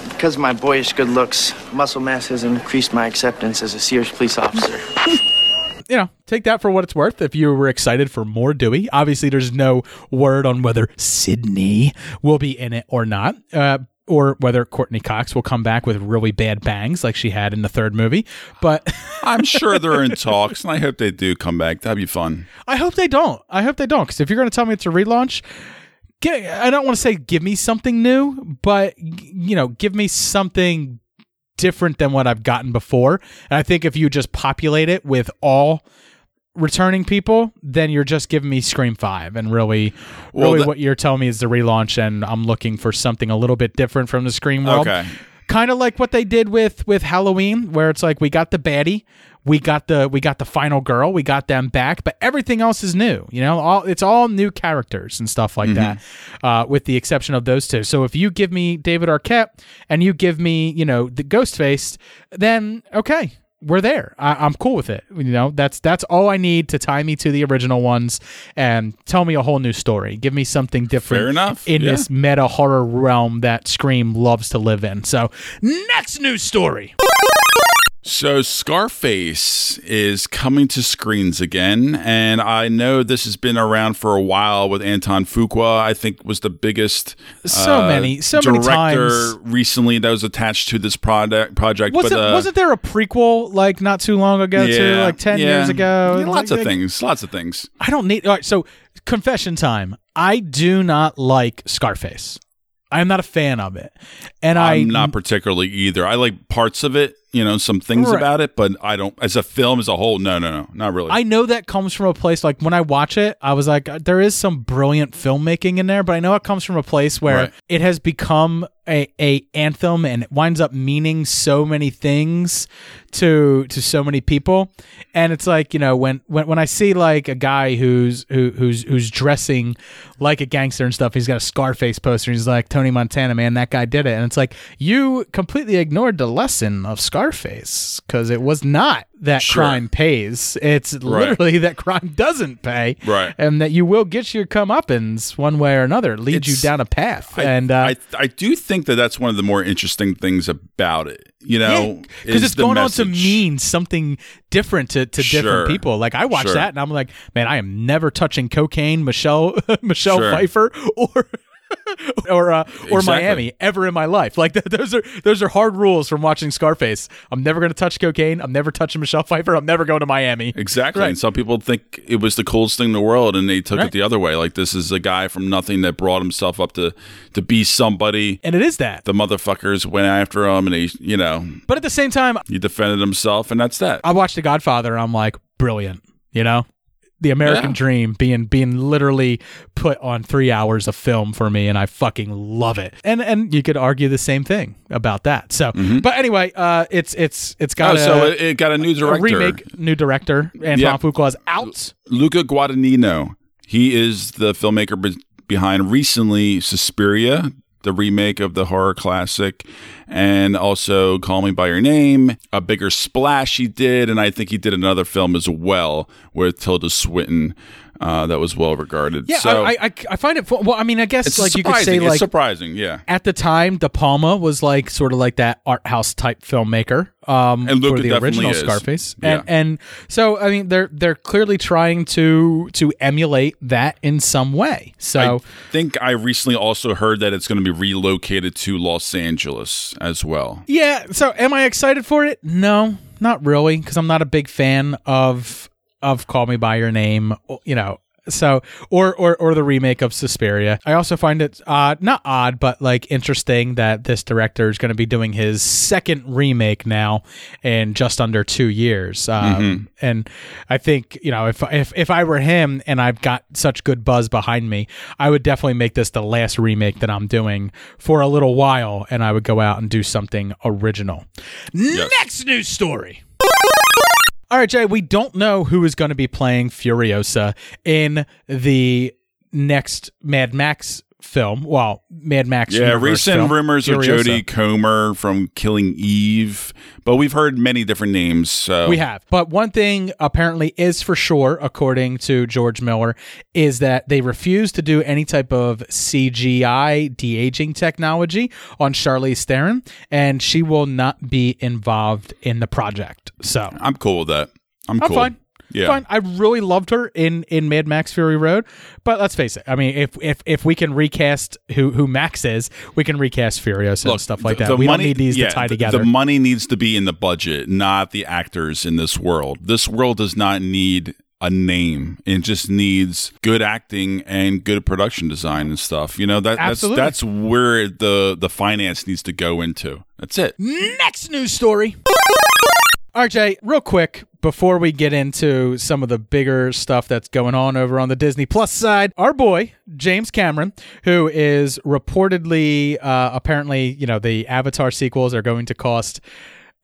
Because of my boyish good looks, muscle mass has increased my acceptance as a Sears police officer. you know, take that for what it's worth. If you were excited for more Dewey, obviously there's no word on whether Sydney will be in it or not. Uh, or whether Courteney Cox will come back with really bad bangs like she had in the third movie. But I'm sure they're in talks, and I hope they do come back. That'd be fun. I hope they don't. I hope they don't. Because if you're going to tell me it's a relaunch, gi- I don't want to say give me something new, but you know, give me something different than what I've gotten before. And I think if you just populate it with all returning people, then you're just giving me Scream Five, and really, Well, really, what you're telling me is the relaunch, and I'm looking for something a little bit different from the Scream world. Okay. kind of like what they did with with Halloween, where it's like we got the baddie, we got the we got the final girl, we got them back, but everything else is new. You know, all it's all new characters and stuff like that, uh, with the exception of those two. So if you give me David Arquette and you give me, you know, the Ghostface, then okay. We're there. I, I'm cool with it. You know, that's that's all I need to tie me to the original ones and tell me a whole new story. Give me something different. Fair enough. In Yeah. this meta horror realm that Scream loves to live in. So, next news story. So Scarface is coming to screens again, and I know this has been around for a while with Antoine Fuqua. I think was the biggest So uh, many- so many times. recently that was attached to this project. Project, Was but it uh, wasn't there a prequel like not too long ago too, like ten yeah. years ago? Yeah, lots Like- of things. Lots of things. I don't need. All right, so confession time. I do not like Scarface. I am not a fan of it, and I I'm not particularly either. I like parts of it, you know, some things Right. about it, but I don't. As a film as a whole, no, no, no, not really. I know that comes from a place like when I watch it, I was like, there is some brilliant filmmaking in there, but I know it comes from a place where Right. it has become a, a anthem and it winds up meaning so many things to to so many people. And it's like, you know, when when, when I see like a guy who's who, who's who's dressing like a gangster and stuff, he's got a Scarface poster and he's like, Tony Montana, man, that guy did it. And it's like, you completely ignored the lesson of Scarface because it was not that Sure. crime pays. It's literally that crime doesn't pay, Right. And that you will get your comeuppance one way or another, lead you down a path. I, and uh, I, I do think that that's one of the more interesting things about it. You know, because is it's going on to mean something different to, to Sure. different people. Like I watch Sure. that and I'm like, man, I am never touching cocaine, Michelle Michelle Pfeiffer, or or uh, or Exactly. Miami ever in my life. Like th- those are those are hard rules from watching Scarface. I'm never going to touch cocaine. I'm never touching Michelle Pfeiffer. I'm never going to Miami. Exactly. Right. And some people think it was the coolest thing in the world and they took Right. it the other way. Like this is a guy from nothing that brought himself up to to be somebody. And it is that. The motherfuckers went after him and he, you know, But at the same time, he defended himself and that's that. I watched The Godfather and I'm like, brilliant, you know? The American Yeah. dream being being literally put on three hours of film for me, and I fucking love it. And and you could argue the same thing about that. So, but anyway, uh, it's it's it's got Mm-hmm. Oh, a, so it, it got a new a director. remake, new director. Antoine Yeah. Fuqua is out. Luca Guadagnino. He is the filmmaker be- behind recently Suspiria, the remake of the horror classic, and also Call Me by Your Name. A bigger splash he did, and I think he did another film as well with Tilda Swinton uh, that was well regarded. Yeah, so I, I I find it. Well, I mean, I guess like you could say it's like surprising, yeah. at the time, De Palma was like sort of like that art house type filmmaker um, And Luca for the original is. Scarface, Yeah. and and so I mean they're they're clearly trying to to emulate that in some way. So I think I recently also heard that it's going to be relocated to Los Angeles as well. yeah, so am I excited for it? No, not really, because I'm not a big fan of of Call Me by Your Name. You know. So, or, or or the remake of Suspiria. I also find it odd, not odd, but like interesting that this director is going to be doing his second remake now in just under two years. Um, And I think you know if if if I were him and I've got such good buzz behind me, I would definitely make this the last remake that I'm doing for a little while, and I would go out and do something original. Next news story. All right, Jay, we don't know who is going to be playing Furiosa in the next Mad Max film. Well, Mad Max. Yeah, universe recent film, rumors of Jodie Comer from Killing Eve, but we've heard many different names. So We have. But one thing apparently is for sure, according to George Miller, is that they refuse to do any type of CGI de aging technology on Charlize Theron, and she will not be involved in the project. So I'm cool with that. I'm, I'm cool. fine. Yeah. Fine. I really loved her in in Mad Max Fury Road, but let's face it. I mean, if if if we can recast who who Max is, we can recast Furiosa and stuff like the- that. the we money- don't need these yeah, to tie together. The money needs to be in the budget, not the actors in this world. This world does not need a name. It just needs good acting and good production design and stuff. You know that that's Absolutely. that's where the the finance needs to go into. That's it. Next news story. RJ, real quick before we get into some of the bigger stuff that's going on over on the Disney Plus side, our boy James Cameron, who is reportedly, uh, apparently, you know, the Avatar sequels are going to cost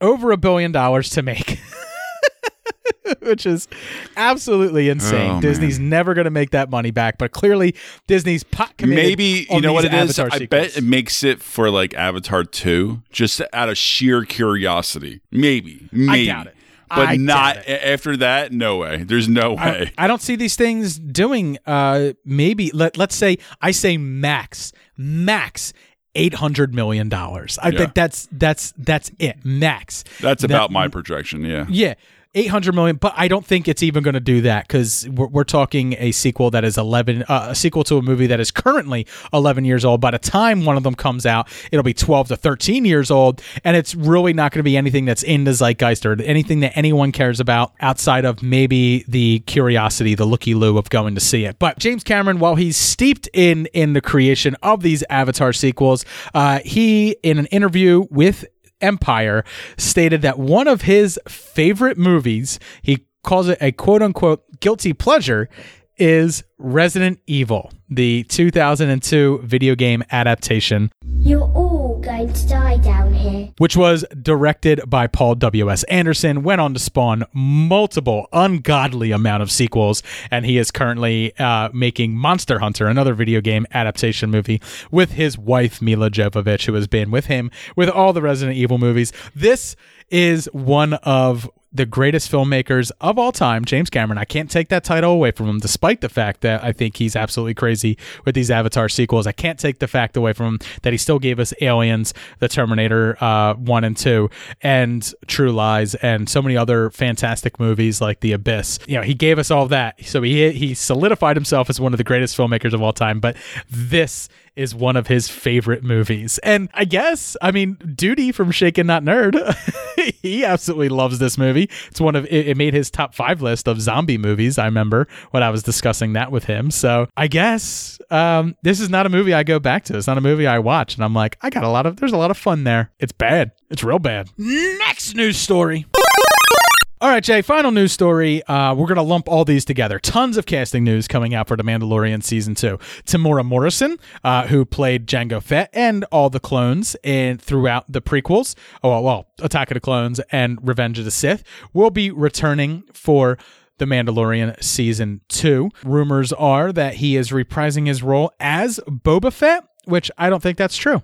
over a billion dollars to make. Which is absolutely insane. Oh, Disney's never going to make that money back, but clearly Disney's pot committed. Maybe you know what it is. Avatar I sequels. bet it makes it for like Avatar two, just out of sheer curiosity. Maybe, maybe. doubt it. But I not doubt it. a- after that. No way. There's no way. I, I don't see these things doing uh maybe let let's say I say max max eight hundred million dollars. I Yeah. think that's that's that's it max. That's That- about my projection. Yeah. yeah. 800 million but i don't think it's even going to do that because we're, we're talking a sequel that is 11 uh, a sequel to a movie that is currently 11 years old. By the time one of them comes out it'll be 12 to 13 years old and it's really not going to be anything that's in the zeitgeist or anything that anyone cares about outside of maybe the curiosity the looky-loo of going to see it. But james cameron while he's steeped in in the creation of these avatar sequels uh, he in an interview with Empire stated that one of his favorite movies, he calls it a quote unquote guilty pleasure, is Resident Evil, the 2002 video game adaptation, You're all going to die down here. which was directed by Paul W.S. Anderson, went on to spawn multiple ungodly amount of sequels, and he is currently uh, making Monster Hunter, another video game adaptation movie, with his wife Milla Jovovich, who has been with him with all the Resident Evil movies. This is one of the greatest filmmakers of all time, James Cameron. I can't take that title away from him, despite the fact that I think he's absolutely crazy with these Avatar sequels. I can't take the fact away from him that he still gave us Aliens, The Terminator uh, 1 and 2, and True Lies, and so many other fantastic movies like The Abyss. You know, he gave us all that. So he, he solidified himself as one of the greatest filmmakers of all time, but this is one of his favorite movies. And I guess, I mean, Duty from Shaken Not Nerd, he absolutely loves this movie. It's one of it, it made his top five list of zombie movies. I remember when I was discussing that with him. So I guess um, this is not a movie I go back to. It's not a movie I watch, and I'm like, I got a lot of there's a lot of fun there. It's bad. It's real bad. Next news story. All right, Jay, final news story. Uh, we're going to lump all these together. Tons of casting news coming out for The Mandalorian Season 2. Temuera Morrison, uh, who played Jango Fett and all the clones in, throughout the prequels, oh, well, well, Attack of the Clones and Revenge of the Sith, will be returning for The Mandalorian Season 2. Rumors are that he is reprising his role as Boba Fett, which I don't think that's true.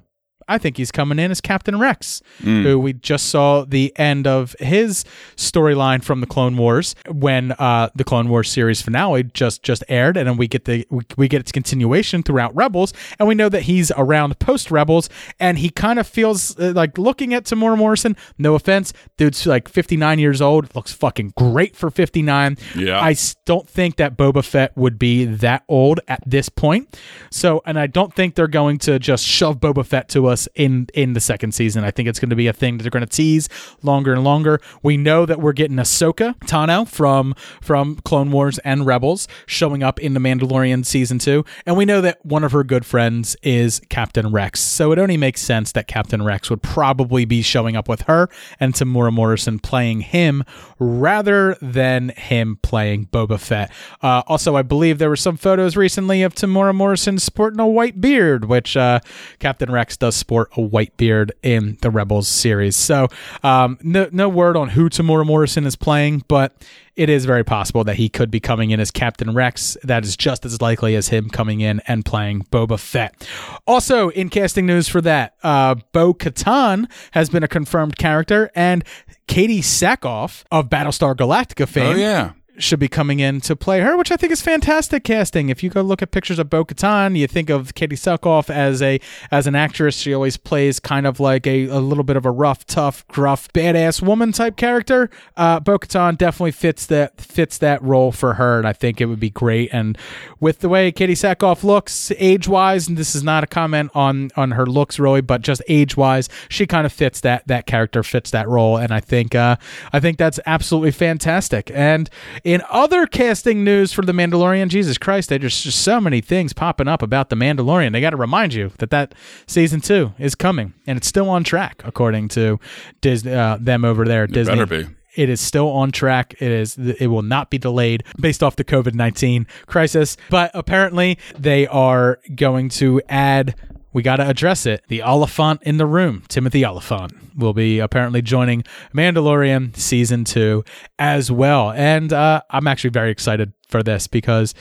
I think he's coming in as Captain Rex, who we just saw the end of his storyline from the Clone Wars when uh, the Clone Wars series finale just just aired, and then we get the we, we get its continuation throughout Rebels, and we know that he's around post Rebels, and he kind of feels uh, like looking at Temuera Morrison. No offense, dude's like 59 years old, looks fucking great for 59. Yeah. I don't think that Boba Fett would be that old at this point. So, and I don't think they're going to just shove Boba Fett to us in in the second season. I think it's going to be a thing that they're going to tease longer and longer. We know that we're getting Ahsoka Tano from from Clone Wars and Rebels showing up in the Mandalorian season two, and we know that one of her good friends is Captain Rex. So it only makes sense that Captain Rex would probably be showing up with her and Temuera Morrison playing him rather than him playing Boba Fett. Uh, also, I believe there were some photos recently of Temuera Morrison sporting a white beard, which uh, Captain Rex does sport a white beard in the Rebels series. So, um, no, no word on who Temuera Morrison is playing, but it is very possible that he could be coming in as Captain Rex. That is just as likely as him coming in and playing Boba Fett. Also, in casting news for that, uh, Bo Katan has been a confirmed character, and Katee Sackhoff of Battlestar Galactica fame Oh yeah. Should be coming in to play her, which I think is fantastic casting. If you go look at pictures of Bo Katan, you think of Katee Sackhoff as a as an actress. She always plays kind of like a, a little bit of a rough, tough, gruff, badass woman type character. Uh, Bo Katan definitely fits that fits that role for her, and I think it would be great. And with the way Katee Sackhoff looks, age wise, and this is not a comment on on her looks really, but just age wise, she kind of fits that that character fits that role, and I think uh, I think that's absolutely fantastic. And in other casting news for The Mandalorian, Jesus Christ, there's just so many things popping up about The Mandalorian. They got to remind you that that season two is coming, and it's still on track according to Disney, uh, them over there at Disney. better be. It is still on track. It is. It will not be delayed based off the COVID nineteen crisis. But apparently, they are going to add. We got to address it. The Oliphant in the room, Timothy Olyphant, will be apparently joining Mandalorian season two as well. And uh, I'm actually very excited for this because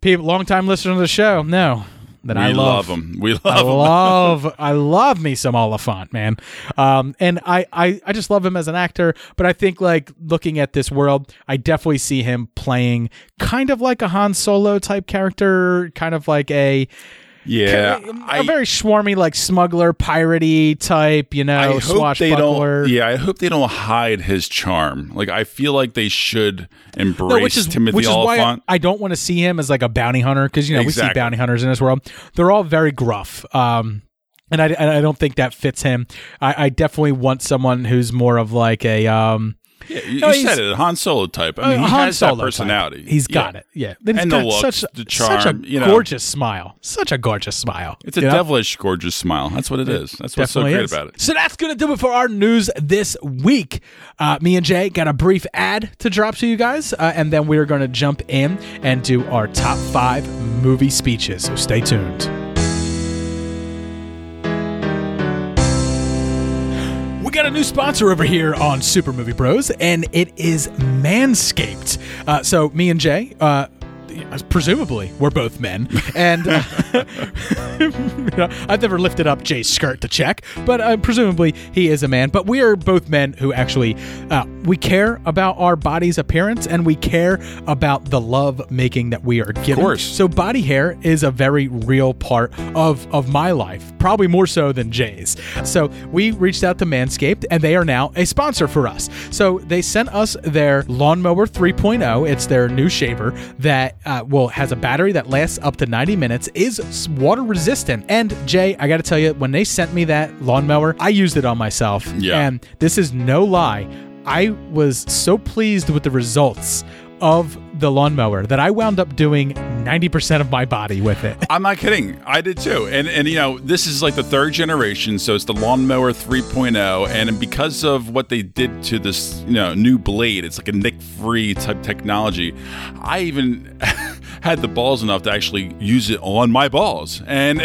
people, longtime listeners of the show, know that we I love, him. We love I him. love I love me some Olyphant, man. Um, and I, I I just love him as an actor, but I think like looking at this world, I definitely see him playing kind of like a Han Solo type character, kind of like a yeah, a I, very swarmy like smuggler piratey type, you know, I hope they swashbuckler. don't. Yeah, I hope they don't hide his charm. Like I feel like they should embrace No, which is Timothy which is why I, don't want to see him as like a bounty hunter because you know we see bounty hunters in this world. They're all very gruff. Um, and I, I don't think that fits him. I, I definitely want someone who's more of like a um, yeah, you, No, you said it, Han Solo type. I mean, a he Han has Solo that type. personality. He's Yeah. got it. Yeah, Then he's And the got looks, such, the such charm, a you know. gorgeous smile. Such a gorgeous smile. It's a you know? devilish, gorgeous smile. That's what it is. That's what's so great is. about it. So that's going to do it for our news this week. Uh, me and Jay got a brief ad to drop to you guys, uh, and then we're going to jump in and do our top five movie speeches. So stay tuned. We got a new sponsor over here on Super Movie Bros, and it is Manscaped. Uh, so, me and Jay, uh, presumably, we're both men, and uh, you know, I've never lifted up Jay's skirt to check, but uh, presumably he is a man. But we are both men who actually uh, we care about our body's appearance, and we care about the love making that we are given. course. So, body hair is a very real part of of my life, probably more so than Jay's. So, we reached out to Manscaped, and they are now a sponsor for us. So, they sent us their lawnmower 3.0. It's their new shaver that uh, will has a battery that lasts up to 90 minutes, is water resistant. And Jay, I got to tell you, when they sent me that lawnmower, I used it on myself, Yeah. and this is no lie. I was so pleased with the results of the lawnmower that I wound up doing 90% of my body with it. I'm not kidding. I did too. And and you know, this is like the third generation, so it's the lawnmower 3.0 and because of what they did to this, you know, new blade, it's like a nick-free type technology. I even had the balls enough to actually use it on my balls. And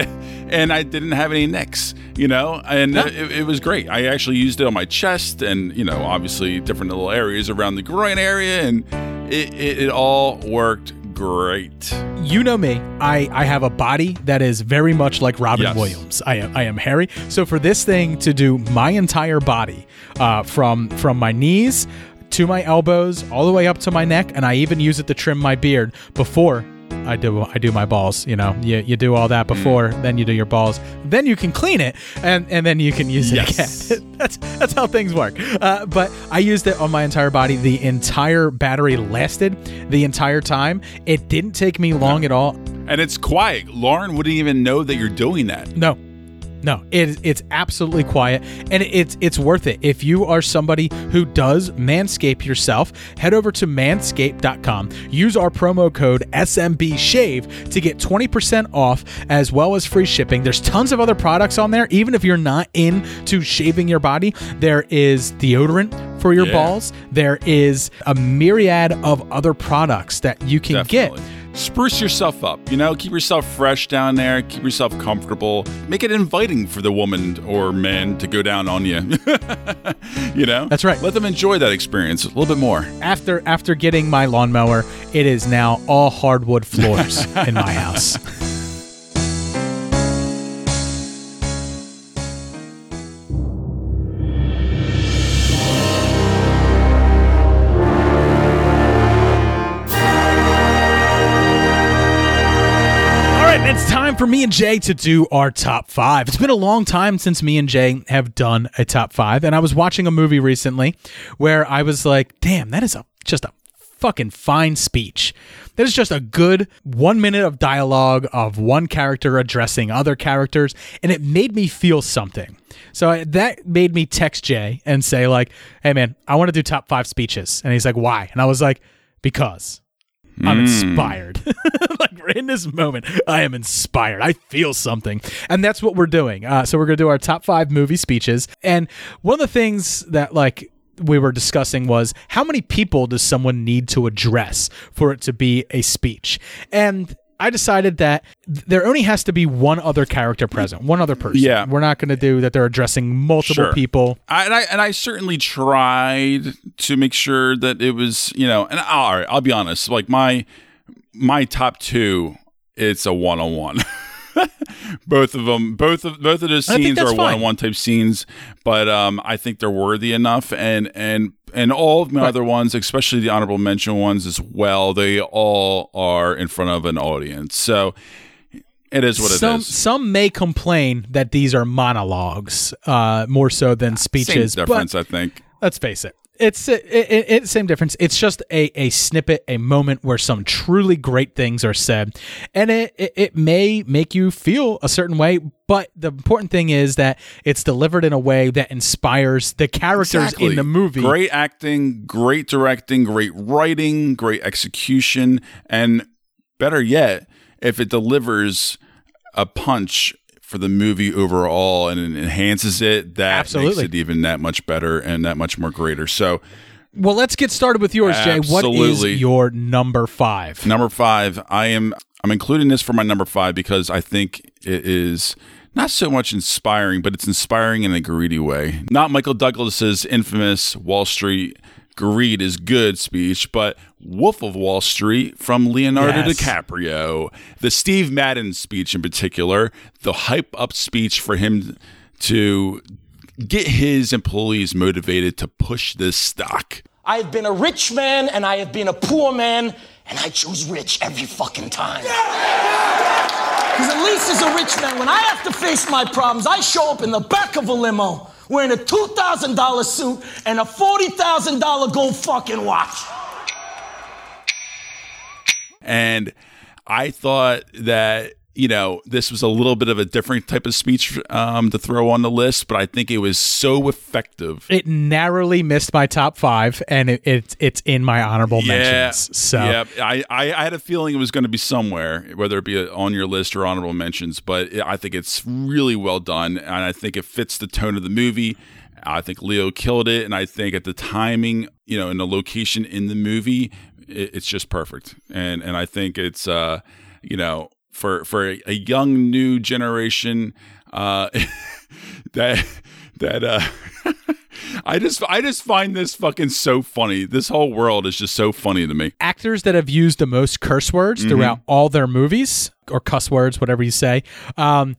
and I didn't have any nicks, you know? And it, it was great. I actually used it on my chest and, you know, obviously different little areas around the groin area and it, it, it all worked great. You know me. I, I have a body that is very much like Robin Yes. Williams. I am I am hairy. So for this thing to do my entire body, uh, from from my knees to my elbows, all the way up to my neck, and I even use it to trim my beard before I do I do my balls. You know, you, you do all that before, then you do your balls, then you can clean it, and and then you can use it Yes. again. that's that's how things work. Uh, but I used it on my entire body. The entire battery lasted the entire time. It didn't take me long at all. And it's quiet. Lauren wouldn't even know that you're doing that. No. No, it, it's absolutely quiet, and it's it's worth it. If you are somebody who does manscape yourself, head over to manscaped.com. Use our promo code SMBShave to get 20% off as well as free shipping. There's tons of other products on there. Even if you're not into shaving your body, there is deodorant for your Yeah. balls. There is a myriad of other products that you can Definitely. get. Spruce yourself up, you know, keep yourself fresh down there, keep yourself comfortable, make it inviting for the woman or man to go down on you. you know? That's right. Let them enjoy that experience a little bit more. after after getting my lawnmower, it is now all hardwood floors in my house. Time for me and Jay to do our top five. It's been a long time since me and Jay have done a top five, and I was watching a movie recently where I was like, "Damn, that is a just a fucking fine speech. That is just a good one minute of dialogue of one character addressing other characters, and it made me feel something." So I, that made me text Jay and say like, "Hey man, I want to do top five speeches," and he's like, "Why?" And I was like, "Because." I'm hmm. inspired. like we're in this moment, I am inspired. I feel something, and that's what we're doing. Uh, so we're gonna do our top five movie speeches, and one of the things that like we were discussing was how many people does someone need to address for it to be a speech? And I decided that there only has to be one other character present, one other person. Yeah. We're not going to do that they're addressing multiple Sure. people. I, and I and I certainly tried to make sure that it was you know and all right I'll be honest like my my top two it's a one on one both of them both of both of those scenes are one on one type scenes but um I think they're worthy enough and and and all of my other ones especially the honorable mention ones as well they all are in front of an audience so it is what it is. some some may complain that these are monologues uh, more so than speeches. Same difference I think let's face it. It's it, it, it, same difference. It's just a, a snippet, a moment where some truly great things are said, and it, it it may make you feel a certain way. But the important thing is that it's delivered in a way that inspires the characters Exactly. in the movie. Great acting, great directing, great writing, great execution, and better yet, if it delivers a punch for the movie overall and it enhances it, that Absolutely. makes it even that much better and that much more greater. So, Well, let's get started with yours, Jay. What Absolutely. your number five? number five, I am I'm including this for my number five because I think it is not so much inspiring, but it's inspiring in a greedy way. Not Michael Douglas's infamous Wall Street greed is good speech, but Wolf of Wall Street from Leonardo Yes. DiCaprio. The Steve Madden speech in particular, the hype up speech for him to get his employees motivated to push this stock. I have been a rich man and I have been a poor man, and I choose rich every fucking time. Because at least as a rich man, when I have to face my problems, I show up in the back of a limo wearing a $2,000 suit and a $40,000 gold fucking watch. And I thought that, you know, this was a little bit of a different type of speech um, to throw on the list, but I think it was so effective. It narrowly missed my top five, and it, it's it's in my honorable mentions. So yeah, I, I, I had a feeling it was going to be somewhere, whether it be on your list or honorable mentions, but it, I think it's really well done, and I think it fits the tone of the movie. I think Leo killed it, and I think at the timing, you know, and the location in the movie, it, it's just perfect. And and I think it's, uh, you know, for for a, a young new generation, uh, that that uh, I just I just find this fucking so funny. This whole world is just so funny to me. actors that have used the most curse words throughout all their movies or cuss words, whatever you say. Um,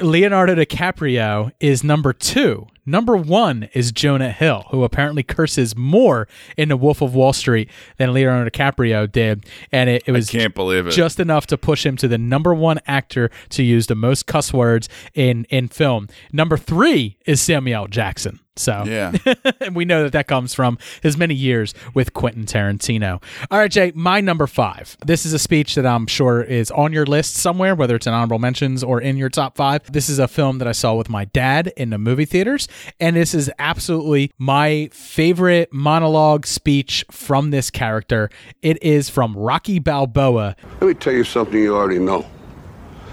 Leonardo DiCaprio is number two. Number one is Jonah Hill, who apparently curses more in The Wolf of Wall Street than Leonardo DiCaprio did, and it, it was Can't believe it. just enough to push him to the number one actor to use the most cuss words in in film. Number three is Samuel Jackson. So Yeah. and we know that that comes from his many years with Quentin Tarantino. All right, Jay, my number five. This is a speech that I'm sure is on your list somewhere, whether it's in honorable mentions or in your top five. This is a film that I saw with my dad in the movie theaters, and this is absolutely my favorite monologue speech from this character. It is from Rocky Balboa. Let me tell you something you already know.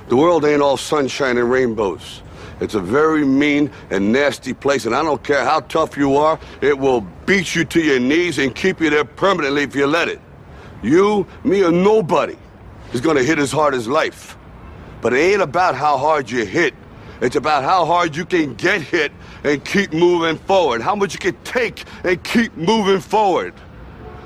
The world ain't all sunshine and rainbows. It's a very mean and nasty place, and I don't care how tough you are, it will beat you to your knees and keep you there permanently if you let it. You, me, or nobody is gonna hit as hard as life. But it ain't about how hard you hit. It's about how hard you can get hit and keep moving forward. How much you can take and keep moving forward.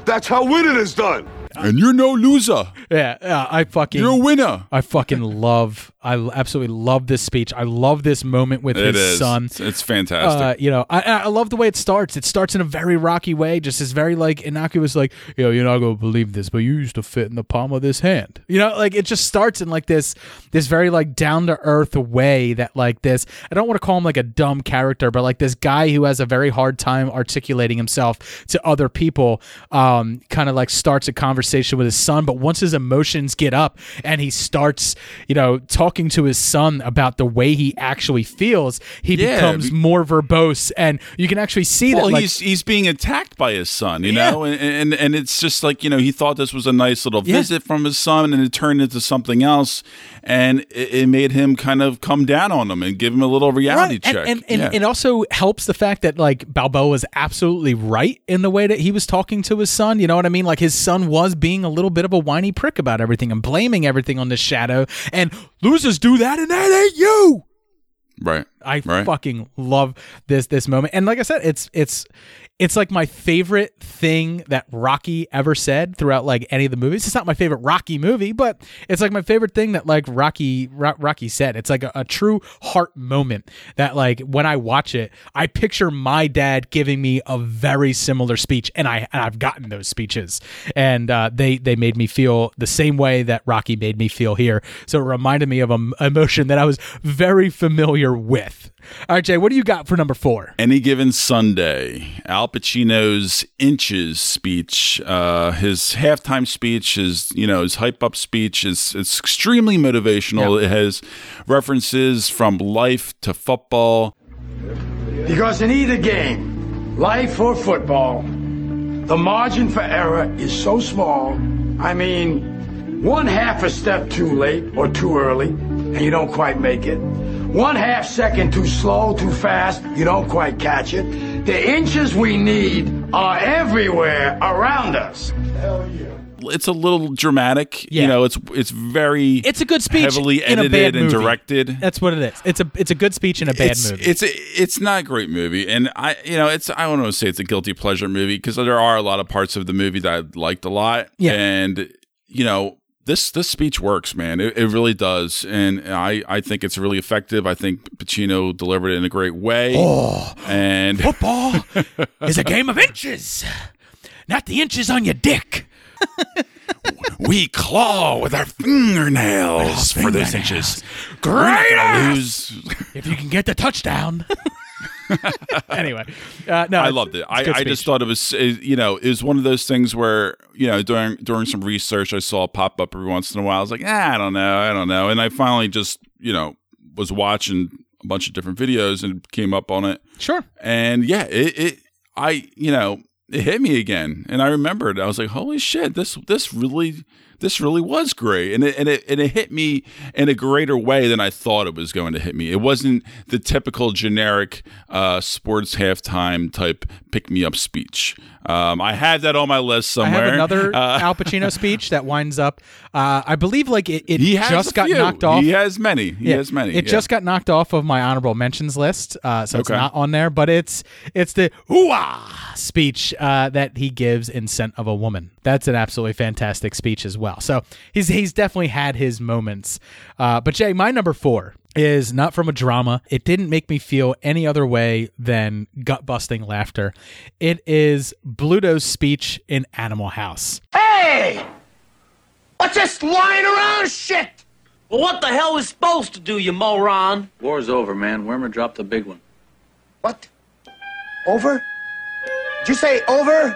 That's how winning is done. And you're no loser. Yeah, yeah, I fucking You're a winner. I fucking love. I absolutely love this speech. I love this moment with It his is. son. It's, fantastic. Uh, you know, I, I love the way it starts. It starts in a very rocky way, just this very like innocuous, like, you know, you're not gonna believe this, but you used to fit in the palm of this hand. You know, like it just starts in like this, this very like down to earth way that like this. I don't want to call him like a dumb character, but like this guy who has a very hard time articulating himself to other people, um, kind of like starts a conversation conversation with his son, but once his emotions get up and he starts, you know, talking to his son about the way he actually feels, he Yeah, becomes be- more verbose, and you can actually see well, that. Like, he's he's being attacked by his son, you Yeah. know, and, and and it's just like you know he thought this was a nice little Yeah. visit from his son, and it turned into something else, and it, it made him kind of come down on him and give him a little reality Right, check. And, and, and it also helps the fact that like Balboa was absolutely right in the way that he was talking to his son. You know what I mean? Like his son was being a little bit of a whiny prick about everything and blaming everything on the shadow. And losers do that, and that ain't you. right, I right. fucking love this this moment. And like I said, it's it's it's like my favorite thing that Rocky ever said throughout like any of the movies. It's not my favorite Rocky movie, but it's like my favorite thing that like Rocky Ro- Rocky said. It's like a, a true heart moment that like when I watch it, I picture my dad giving me a very similar speech, and I and I've gotten those speeches, and uh, they they made me feel the same way that Rocky made me feel here. So it reminded me of an emotion that I was very familiar with. All right, Jay, what do you got for number four? Any given Sunday, Al Pacino's inches speech, uh, his halftime speech, his you know his hype up speech is it's extremely motivational. It has references from life to football. Because in either game, life or football, the margin for error is so small. I mean, one half a step too late or too early, and you don't quite make it. One half second too slow, too fast, you don't quite catch it. The inches we need are everywhere around us. It's a little dramatic. Yeah. You know, it's it's very It's a good speech heavily in a edited bad and directed. That's what it is. It's a it's a good speech in a bad it's, movie. It's a, it's not a great movie, and I you know it's I don't want to say it's a guilty pleasure movie because there are a lot of parts of the movie that I liked a lot. Yeah. and you know this this speech works, man. It, it really does, and I I think it's really effective. I think Pacino delivered it in a great way. Oh. and Football is a game of inches, not the inches on your dick. we claw with our fingernails for those inches. Great! If you can get the touchdown. anyway, uh, no, I loved it. I, I just thought it was, uh, you know, it was one of those things where, you know, during during some research, I saw it pop up every once in a while. I was like, ah, I don't know, I don't know, and I finally just, you know, was watching a bunch of different videos and came up on it. Sure. And yeah, it, it I, you know, it hit me again, and I remembered. I was like, holy shit, this this really. This really was great, and it, and it and it hit me in a greater way than I thought it was going to hit me. It wasn't the typical generic uh, sports halftime type pick me up speech. Um, I had that on my list somewhere. I have another Uh, Al Pacino speech that winds up. Uh, I believe like it, it just got knocked off. He has many. He Yeah, has many. It yeah. just got knocked off of my honorable mentions list, uh, so it's not on there. But it's it's the ooh speech uh, that he gives in "Scent of a Woman." That's an absolutely fantastic speech as well. So he's he's definitely had his moments. Uh, but Jay, my number four is not from a drama. It didn't make me feel any other way than gut busting laughter. It is Bluto's speech in Animal House. Hey! What's this lying around shit? Well, what the hell is supposed to do, you moron? War's over, man. Wormer dropped the big one. What? Over? Did you say over?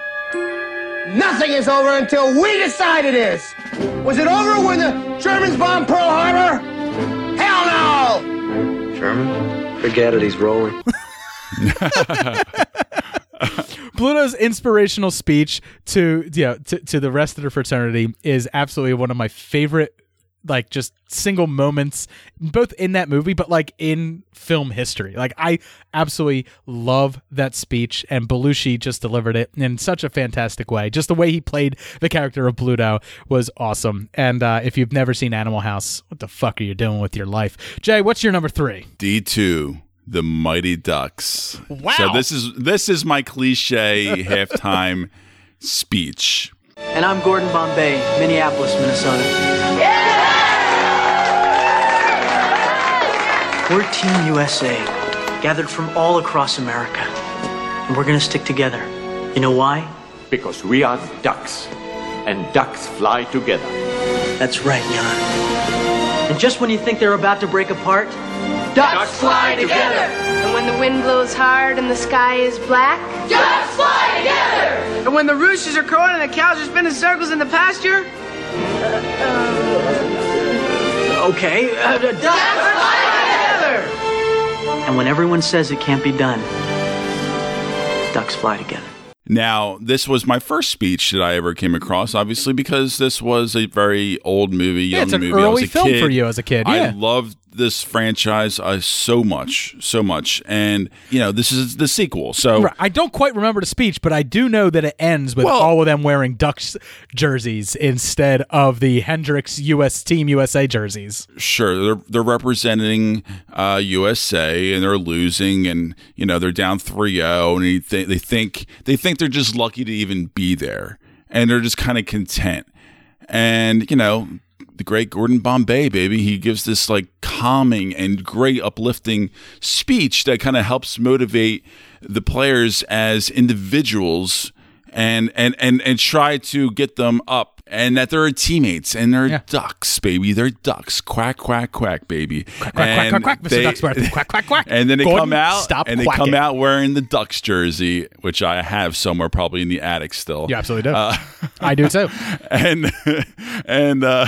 Nothing is over until we decide it is. Was it over when the Germans bombed Pearl Harbor? Hell no! Sherman? Forget it, he's rolling. Bluto's inspirational speech to you know, to, to the rest of the fraternity is absolutely one of my favorite like just single moments both in that movie but like in film history like i absolutely love that speech and belushi just delivered it in such a fantastic way just the way he played the character of bluto was awesome and uh, if you've never seen animal house what the fuck are you doing with your life jay what's your number three D two, the Mighty Ducks. Wow. So this is this is my cliche halftime speech. And I'm Gordon Bombay, Minneapolis, Minnesota. We're Team USA, gathered from all across America. And we're gonna stick together. You know why? Because we are ducks, and ducks fly together. That's right, Jan. And just when you think they're about to break apart, ducks, fly together. And when the wind blows hard and the sky is black, Ducks fly together! And when the roosters are crowing and the cows are spinning circles in the pasture? Okay. Uh, ducks fly together! And when everyone says it can't be done, ducks fly together. Now, this was my first speech that I ever came across, obviously, because this was a very old movie, young Yeah, it's an movie. I was early a film kid. for you as a kid, I yeah. loved this franchise uh, so much, so much. And, you know, this is the sequel. So, Right. I don't quite remember the speech, but I do know that it ends with Well- all of them wearing Ducks jerseys instead of the Hendricks US Team USA jerseys. sure, they're, they're representing uh, USA and they're losing and, you know, they're down 3 0 and he th- they, think, they think they're just lucky to even be there. And they're just kind of content. And, you know, the great Gordon Bombay, baby, he gives this like calming and great uplifting speech that kind of helps motivate the players as individuals and and and and try to get them up and that they're teammates and they're ducks, baby. They're ducks. Quack quack quack, baby. Quack, quack, quack, And quack, Mr. Ducksworth. Quack, quack, quack. And then they Gordon, come out stop and they quacking. come out wearing the Ducks jersey, which I have somewhere probably in the attic still. You absolutely do. Uh, I do too. and and uh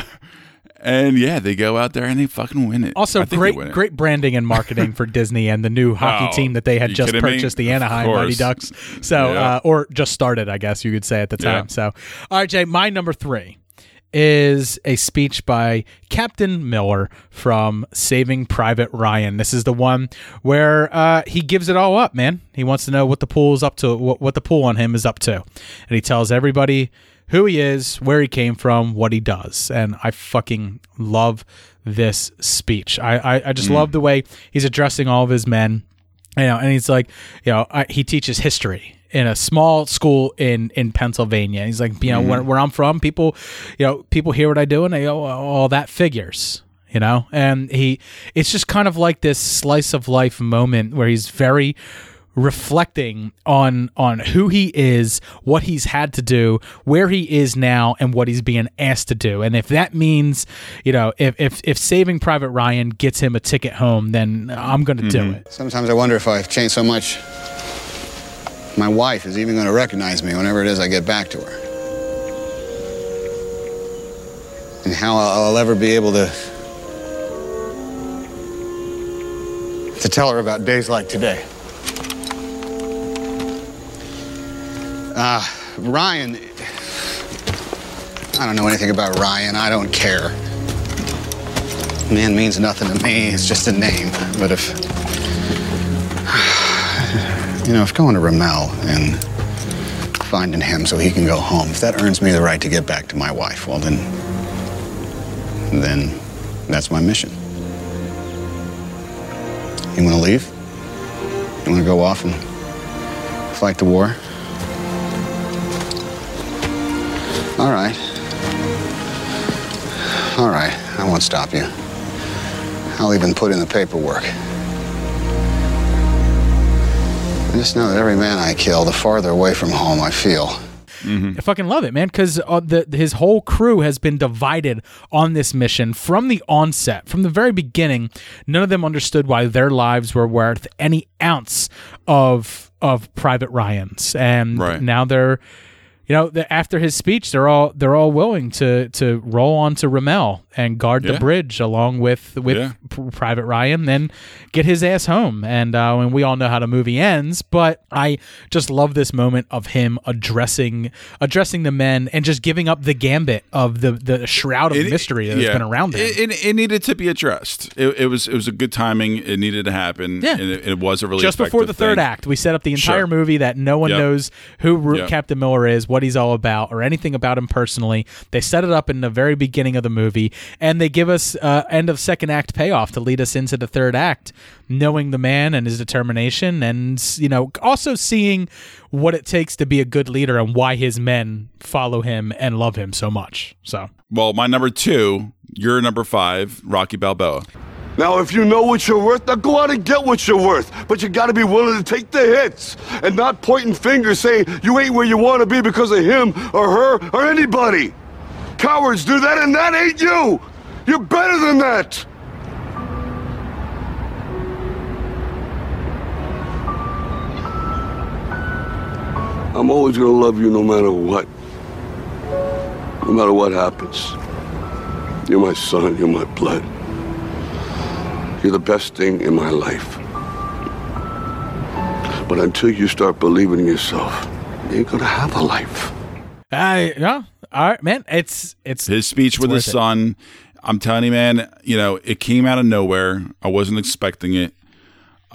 and yeah, they go out there and they fucking win it. Also, great win it. great branding and marketing for Disney and the new hockey Oh, team that they had just kidding me? purchased, the Anaheim Mighty. Ducks. So, Yeah. uh, or just started, I guess you could say at the Yeah. time. So, all right, Jay, my number three is a speech by Captain Miller from Saving Private Ryan. This is the one where uh, he gives it all up, man. He wants to know what the pool is up to, what, what the pool on him is up to, and he tells everybody who he is, where he came from, what he does, and I fucking love this speech. I I, I just Mm. love the way he's addressing all of his men you know, and he's like, you know, I, he teaches history in a small school in in Pennsylvania. He's like, you know, where, where I'm from, people, you know, people hear what I do and they go, oh, that figures, you know, and he, it's just kind of like this slice of life moment where he's very reflecting on on who he is, what he's had to do, where he is now, and what he's being asked to do. And if that means, you know, if if, if Saving Private Ryan gets him a ticket home, then I'm going to do mm-hmm. it. Sometimes I wonder if I've changed so much, my wife is even going to recognize me whenever it is I get back to her. And how I'll I'll ever be able to to tell her about days like today. Uh, Ryan, I don't know anything about Ryan. I don't care. Man means nothing to me. It's just a name. But if, you know, if going to Ramelle and finding him so he can go home, if that earns me the right to get back to my wife, well, then, then that's my mission. You want to leave? You want to go off and fight the war? All right. All right, I won't stop you. I'll even put in the paperwork. I just know that every man I kill, the farther away from home I feel. I fucking love it, man, because uh, his whole crew has been divided on this mission from the onset, from the very beginning. None of them understood why their lives were worth any ounce of of Private Ryan's, and Right. now they're. You know, the, after his speech, they're all they're all willing to to roll on to Ramelle and guard the bridge along with with Yeah. P- Private Ryan, then get his ass home. And uh, and we all know how the movie ends, but I just love this moment of him addressing addressing the men and just giving up the gambit of the the shroud of It- mystery that has yeah. been around him. It, it, it needed to be addressed. It, it was it was a good timing. It needed to happen. Yeah. and it, it was a really just before the third thing. act, we set up the entire Sure. movie that no one Yep. knows who Ru- Yep. Captain Miller is, what he's all about, or anything about him personally. They set it up in the very beginning of the movie, and they give us uh, end of second act payoff to lead us into the third act, knowing the man and his determination, and you know, also seeing what it takes to be a good leader and why his men follow him and love him so much. So. Well, my number two, your number five, Rocky Balboa. Now, if you know what you're worth, now go out and get what you're worth. But you gotta be willing to take the hits and not pointing fingers saying you ain't where you wanna be because of him or her or anybody. Cowards do that, and that ain't you. You're better than that. I'm always gonna love you no matter what. No matter what happens. You're my son, you're my blood. You're the best thing in my life. But until you start believing in yourself, you ain't gonna have a life. I yeah. All right, man. It's it's his speech with his worth it. son. I'm telling you, man. You know, it came out of nowhere. I wasn't expecting it.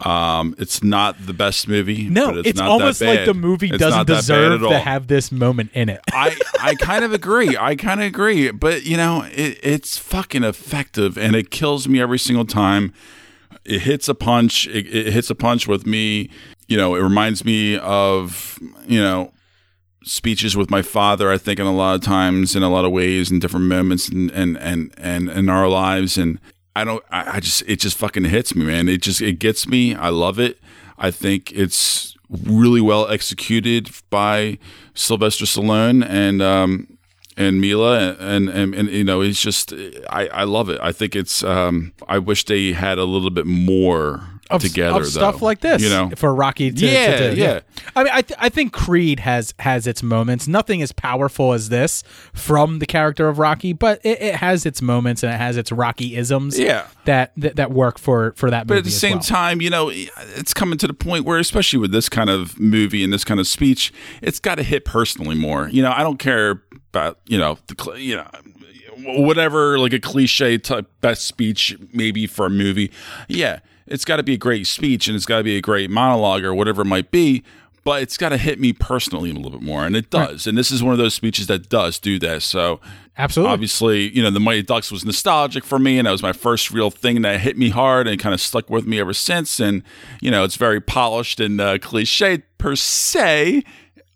Um, it's not the best movie. No, but it's, it's, almost like the movie It's doesn't not that bad deserve to have this moment in it. I, I kind of agree. I kind of agree. But, you know, it, it's fucking effective and it kills me every single time. It hits a punch. It, it hits a punch with me. You know, it reminds me of, you know, speeches with my father, I think, in a lot of times, in a lot of ways, in different moments and, and, and, and in our lives. And I don't, I, I just, it just fucking hits me, man. It just, it gets me. I love it. I think it's really well executed by Sylvester Stallone and, um, and Milo and, and, and, you know, it's just, I, I love it. I think it's, um, I wish they had a little bit more of, together, of stuff though, like this, you know, for Rocky to, Yeah, to do. yeah. I mean, I th- I think Creed has has its moments. Nothing as powerful as this from the character of Rocky, but it, it has its moments and it has its Rocky isms. Yeah. that, that that work for for that. But at the same well. time, you know, it's coming to the point where, especially with this kind of movie and this kind of speech, it's got to hit personally more. You know, I don't care about you know the you know whatever like a cliche type best speech maybe for a movie. Yeah, it's got to be a great speech and it's got to be a great monologue or whatever it might be. But it's got to hit me personally a little bit more, and it does. And this is one of those speeches that does do that. So, Absolutely. obviously, you know, the Mighty Ducks was nostalgic for me, and that was my first real thing that hit me hard and kind of stuck with me ever since. And you know, it's very polished and uh, cliche per se.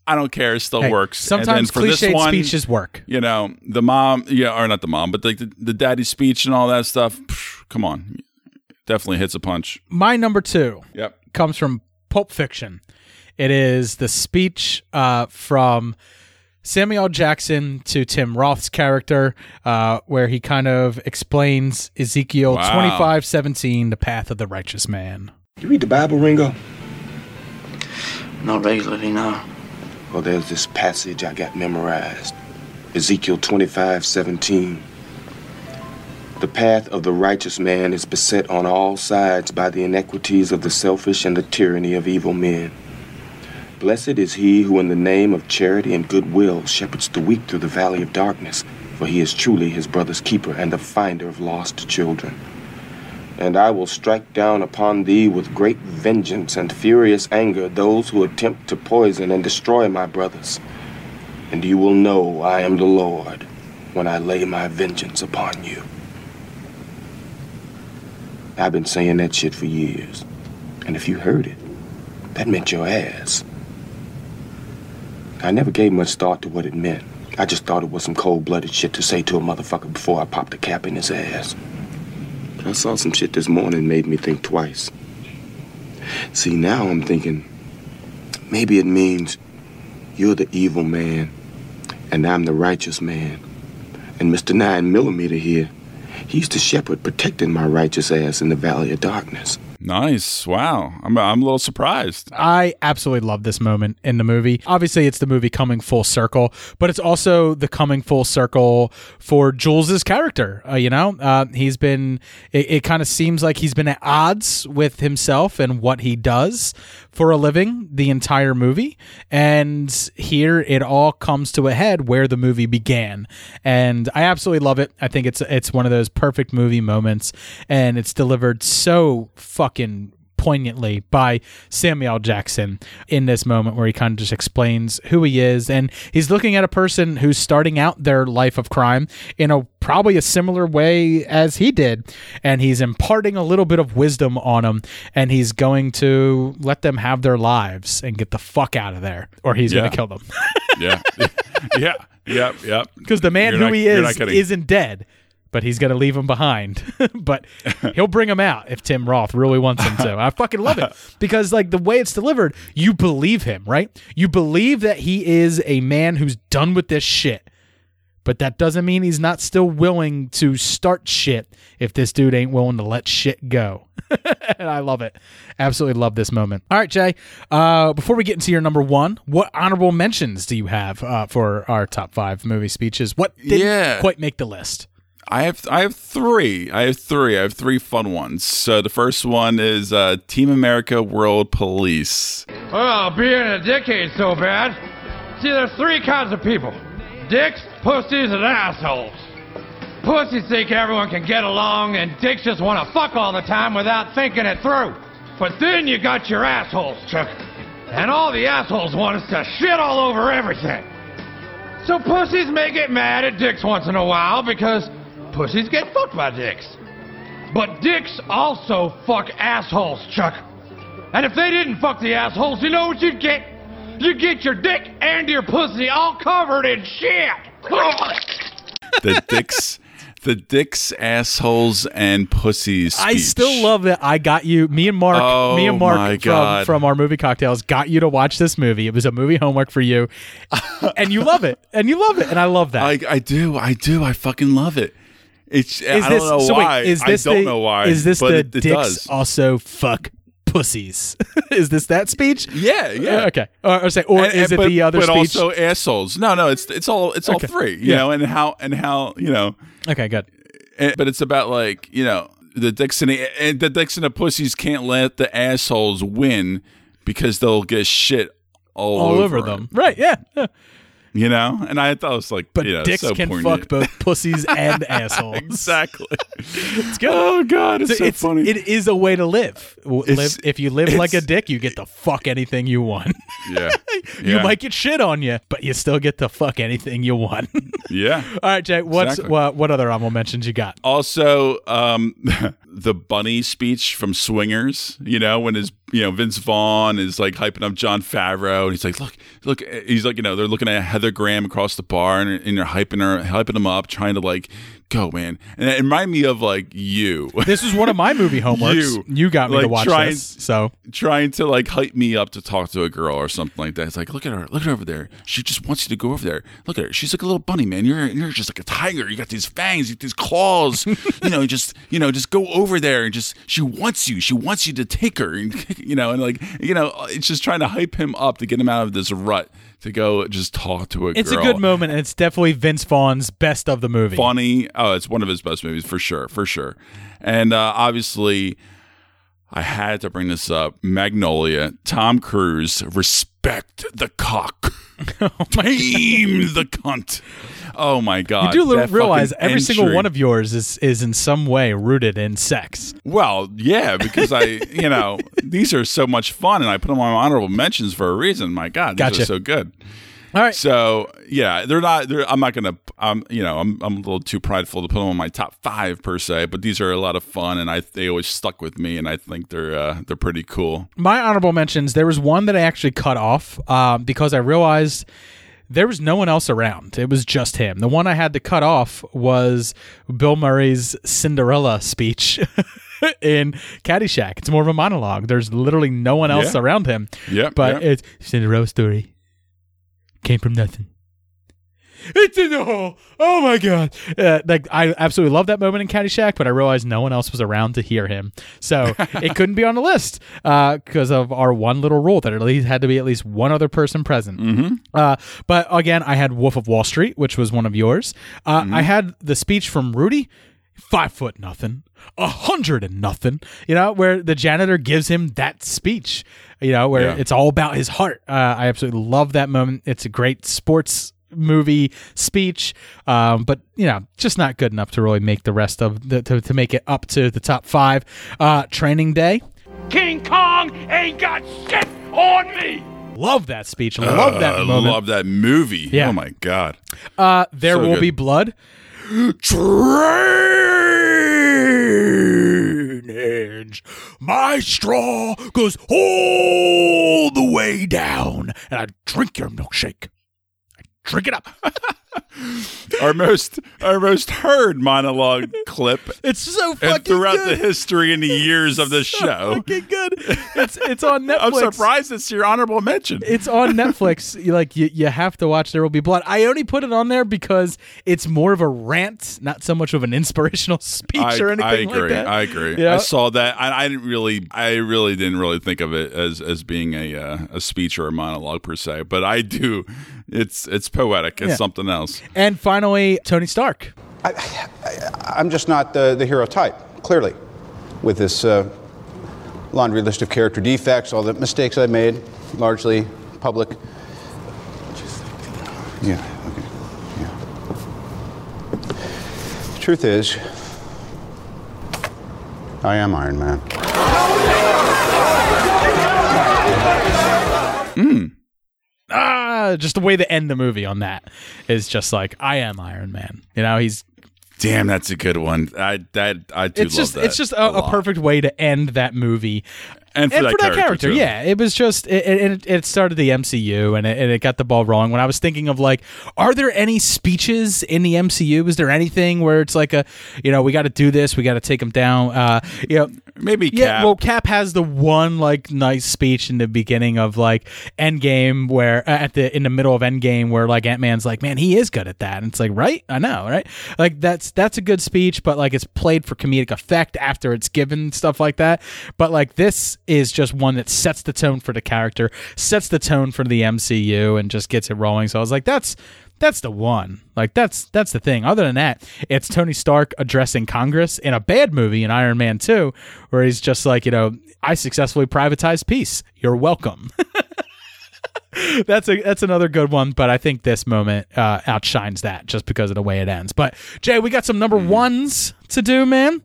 I don't care; it still Hey, works. Sometimes for cliched one, speeches work. You know, the mom, yeah, or not the mom, but the the, the daddy speech and all that stuff. pff, come on, definitely hits a punch. My number two Yep. comes from Pulp Fiction. It is the speech uh, from Samuel Jackson to Tim Roth's character, uh, where he kind of explains Ezekiel Wow. twenty five seventeen, the path of the righteous man. You read the Bible, Ringo? Not regularly, no. Well, there's this passage I got memorized Ezekiel 25 17. The path of the righteous man is beset on all sides by the inequities of the selfish and the tyranny of evil men. Blessed is he who, in the name of charity and goodwill, shepherds the weak through the valley of darkness, for he is truly his brother's keeper and the finder of lost children. And I will strike down upon thee with great vengeance and furious anger those who attempt to poison and destroy my brothers. And you will know I am the Lord when I lay my vengeance upon you. I've been saying that shit for years. And if you heard it, that meant your ass. I never gave much thought to what it meant. I just thought it was some cold blooded shit to say to a motherfucker before I popped a cap in his ass. I saw some shit this morning made me think twice. See, now I'm thinking maybe it means you're the evil man and I'm the righteous man. And Mr. Nine Millimeter here, he's the shepherd protecting my righteous ass in the valley of darkness. Nice. Wow. I'm I'm a little surprised. I absolutely love this moment in the movie. Obviously, it's the movie coming full circle, but it's also the coming full circle for Jules's character. Uh, you know, uh, he's been. It, it kind of seems like he's been at odds with himself and what he does for a living the entire movie, and here it all comes to a head where the movie began, and I absolutely love it. I think it's it's one of those perfect movie moments, and it's delivered so fucking poignantly by Samuel Jackson in this moment where he kind of just explains who he is and he's looking at a person who's starting out their life of crime in a probably a similar way as he did and he's imparting a little bit of wisdom on them and he's going to let them have their lives and get the fuck out of there or he's Yeah. going to kill them yeah. yeah. Yep. Yep. because the man You're who not- he is isn't dead but he's going to leave him behind but he'll bring him out if tim roth really wants him to i fucking love it because like the way it's delivered you believe him right you believe that he is a man who's done with this shit but that doesn't mean he's not still willing to start shit if this dude ain't willing to let shit go. and I love it. Absolutely love this moment. All right, Jay. Uh, before we get into your number one, what honorable mentions do you have uh, for our top five movie speeches? What didn't Yeah. quite make the list? I have I have three. I have three. I have three fun ones. So the first one is uh, Team America World Police. Well, being a dick ain't so bad. See, there's three kinds of people dicks, pussies, and assholes. Pussies think everyone can get along, and dicks just want to fuck all the time without thinking it through. But then you got your assholes, Chuck. And all the assholes want is to shit all over everything. So pussies may get mad at dicks once in a while because pussies get fucked by dicks. But dicks also fuck assholes, Chuck. And if they didn't fuck the assholes, you know what you'd get? You'd get your dick and your pussy all covered in shit. The dicks, the dicks, assholes, and pussies. I still love that I got you. Me and Mark, Oh, me and Mark from, from our movie cocktails got you to watch this movie. It was a movie homework for you, and you love it, and you love it, and I love that. I, I do. I do. I fucking love it. It's. is I this don't know so? why. Wait, is this I don't the, know why. Is this but the it, it dicks does. also fuck pussies? is this that speech? Yeah, yeah. Uh, okay. Or, or say, or And- is and- it but, the other but speech? also assholes. No, no. It's it's all it's all three. You Yeah. know, and how and how you know. okay, good. and- but it's about like you know the dicks and the, and the dicks and the pussies can't let the assholes win because they'll get shit all, All over it, them, right? Yeah. You know, and I thought it was like, But you know, dicks so can poignant. fuck both pussies and assholes. exactly. It's good. Oh god, it's So so it's, funny. It is a way to live. It's- live if you live like a dick, you get to fuck anything you want. yeah, you Yeah. might get shit on you, but you still get to fuck anything you want. yeah. All right, Jay. What's Exactly. what? What other honorable mentions you got? Also, um, the bunny speech from Swingers, you know, when his, you know, Vince Vaughn is like hyping up Jon Favreau, and he's like, look, look, he's like, you know, they're looking at Heather Graham across the bar, and, and they're hyping her, hyping him up, trying to like, go, man. And it reminded me of like you. This is one of my movie homeworks. You. got me to watch trying- this. So trying to like hype me up to talk to a girl or something like that. It's like, look at her, look at her over there. She just wants you to go over there. Look at her. She's like a little bunny, man. You're you're just like a tiger. You got these fangs, you got these claws. you know, just you know, just go over there and just she wants you. She wants you to take her. And, you know, and like you know, it's just trying to hype him up to get him out of this rut to go just talk to a girl. it's girl. a good moment, and it's definitely Vince Vaughn's best of the movie. Funny. Oh, it's one of his best movies for sure, for sure. And uh, obviously, I had to bring this up. Magnolia, Tom Cruise, respect the cock. Tame the cunt. Oh my god! You do that realize every single one of yours is is in some way rooted in sex. Well, yeah, because I, you know, these are so much fun, and I put them on my honorable mentions for a reason. My God, these Gotcha. are so good. All right. So yeah, they're not. They're, I'm not gonna. I'm. You know, I'm. I'm a little too prideful to put them on my top five per se. But these are a lot of fun, and I they always stuck with me, and I think they're uh, they're pretty cool. My honorable mentions. There was one that I actually cut off um, because I realized there was no one else around. It was just him. The one I had to cut off was Bill Murray's Cinderella speech. In Caddyshack, it's more of a monologue. There's literally no one else Yeah. around him. Yeah, but yep. it's Cinderella story came from nothing. It's in the hole. Oh my god! Uh, like I absolutely love that moment in Caddyshack, but I realized no one else was around to hear him, so it couldn't be on the list because of our one little rule that at least had to be at least one other person present. Mm-hmm. Uh, but again, I had Wolf of Wall Street, which was one of yours. Uh, Mm-hmm. I had the speech from Rudy, five foot nothing, a hundred and nothing. You know, where the janitor gives him that speech. You know, where Yeah. it's all about his heart. Uh, I absolutely love that moment. It's a great sports movie speech, um, but you know, just not good enough to really make the rest of the to, to make it up to the top five. Uh, Training Day. King Kong ain't got shit on me. Love that speech. Love that Uh, moment. Love that movie. Yeah. Oh my god. Uh, there So will good. be blood. Drainage. My straw goes all the way down, and I drink your milkshake. Drink it up. our most our most heard monologue clip. It's so fucking and throughout good. the history and the years of the So show. fucking good. It's it's on Netflix. I'm surprised it's your honorable mention. It's on Netflix. You, like you, you have to watch There Will Be Blood. I only put it on there because it's more of a rant, not so much of an inspirational speech I, or anything I agree. like that. I agree. Know? I saw that. I, I didn't really. I really didn't really think of it as as being a uh, a speech or a monologue per se. But I do. It's it's poetic. It's Yeah. something else. And finally, Tony Stark. I'm just not the, the hero type, clearly, with this uh, laundry list of character defects, all the mistakes I made, largely public. Yeah, okay. Yeah. The truth is, I am Iron Man. Ah, just the way they end the movie on that is just like I am Iron Man. You know, he's Damn, that's a good one. I that I do it's love just that. it's just a, a, perfect way to end that movie. And for that character, too. yeah, it was just it, it, it started the MCU and it, and it got the ball rolling. When I was thinking of like, are there any speeches in the MCU? Is there anything where it's like a, you know, we got to do this, we got to take them down? Uh, you know, maybe yeah. Cap. Well, Cap has the one like nice speech in the beginning of like Endgame, where uh, at the in the middle of Endgame, where like Ant Man's like, man, he is good at that, and it's like, right, I know, right? Like that's that's a good speech, but like it's played for comedic effect after it's given stuff like that. But like this is just one that sets the tone for the character, sets the tone for the MCU, and just gets it rolling. So I was like, that's that's the one. Like that's that's the thing. Other than that, it's Tony Stark addressing Congress in a bad movie in Iron Man 2 where he's just like, you know, I successfully privatized peace. You're welcome. that's a that's another good one, but I think this moment uh, outshines that just because of the way it ends. But Jay, we got some number Mm-hmm. ones to do, man.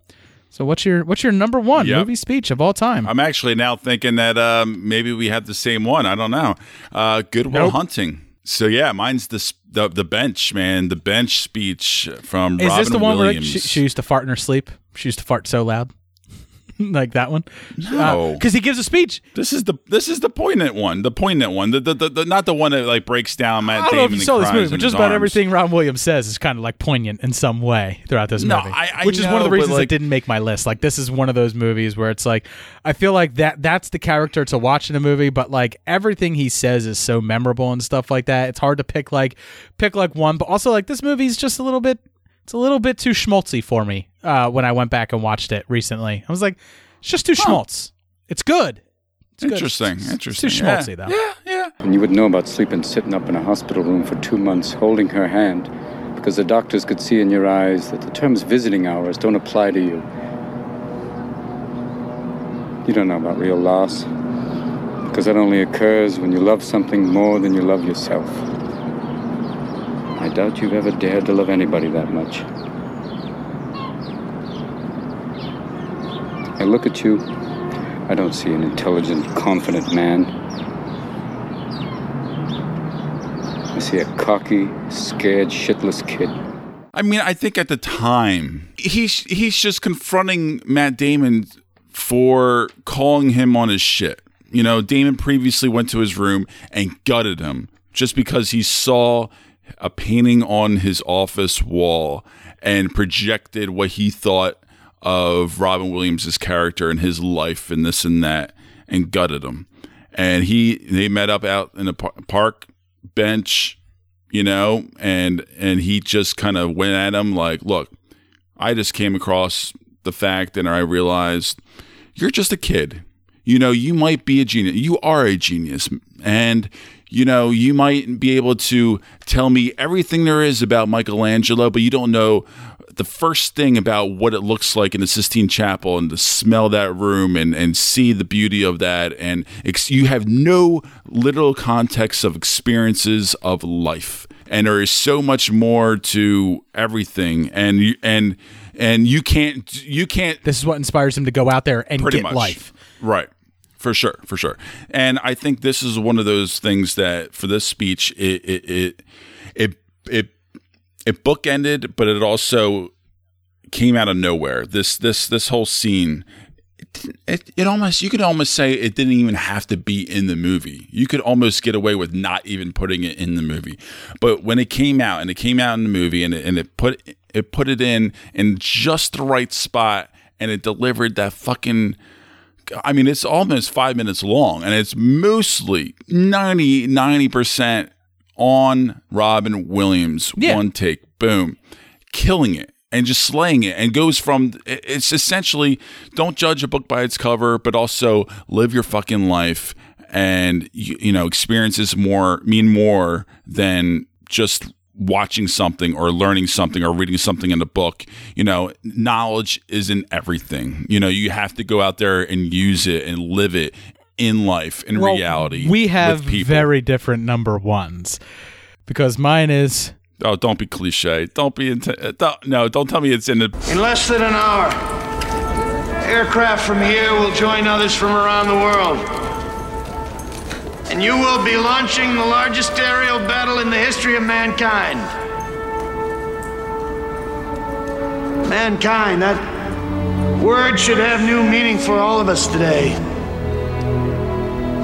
So what's your what's your number one Yep. movie speech of all time? I'm actually now thinking that um, maybe we have the same one. I don't know. Uh, Goodwill Nope. Hunting. So yeah, mine's the, the the bench man, the bench speech from Is Robin this the one Williams. where like, she, she used to fart in her sleep? She used to fart so loud, like that one. No. Uh, because he gives a speech. this is the this is the poignant one, the poignant one, the the, the, the not the one that like breaks down Matt I don't know if you saw this movie, but just about arms. everything Ron Williams says is kind of like poignant in some way throughout this No, movie. I- I which is one of the reasons it didn't make my list. Like this is one of those movies where it's like I feel like that that's the character to watch in a movie, but like everything he says is so memorable and stuff like that. It's hard to pick like pick like one, but also like this movie's just a little bit it's a little bit too schmaltzy for me. Uh, when I went back and watched it recently, I was like, it's just too schmaltz. It's good. It's good. Interesting, It's- interesting. It's too Yeah. schmaltzy though. Yeah, yeah. And you would know about sleeping sitting up in a hospital room for two months holding her hand because the doctors could see in your eyes that the terms visiting hours don't apply to you. You don't know about real loss because that only occurs when you love something more than you love yourself. I doubt you've ever dared to love anybody that much. I look at you, I don't see an intelligent, confident man. I see a cocky, scared, shitless kid. I mean, I think at the time he's he's just confronting Matt Damon for calling him on his shit. You know, Damon previously went to his room and gutted him just because he saw a painting on his office wall and projected what he thought of Robin Williams' character and his life and this and that and gutted him. And he they met up out in a park bench, you know, and and he just kind of went at him like, "Look, I just came across the fact and I realized you're just a kid. You know, you might be a genius. You are a genius. And, you know, you might be able to tell me everything there is about Michelangelo, but you don't know the first thing about what it looks like in the Sistine Chapel and to smell that room and, and see the beauty of that. And ex- you have no literal context of experiences of life. And there is so much more to everything. And you, and, and you can't, you can't This is what inspires him to go out there and get much life. right for sure for sure and i think this is one of those things that for this speech it it it it it, it bookended but it also came out of nowhere this this this whole scene it, it almost you could almost say it didn't even have to be in the movie. You could almost get away with not even putting it in the movie. But when it came out and it came out in the movie and it, and it put it put it in in just the right spot and it delivered that fucking I mean it's almost 5 minutes long and it's mostly 90 90% on Robin Williams Yeah. one take boom killing it and just slaying it and goes from it's essentially don't judge a book by its cover but also live your fucking life and you, you know experiences more mean more than just watching something or learning something or reading something in a book you know knowledge isn't everything you know you have to go out there and use it and live it in life in Well, reality We with have people. very different number ones because mine is oh don't be cliche don't be into uh, don't, no don't tell me it's in the In less than an hour, aircraft from here will join others from around the world. And you will be launching the largest aerial battle in the history of mankind. Mankind, that word should have new meaning for all of us today.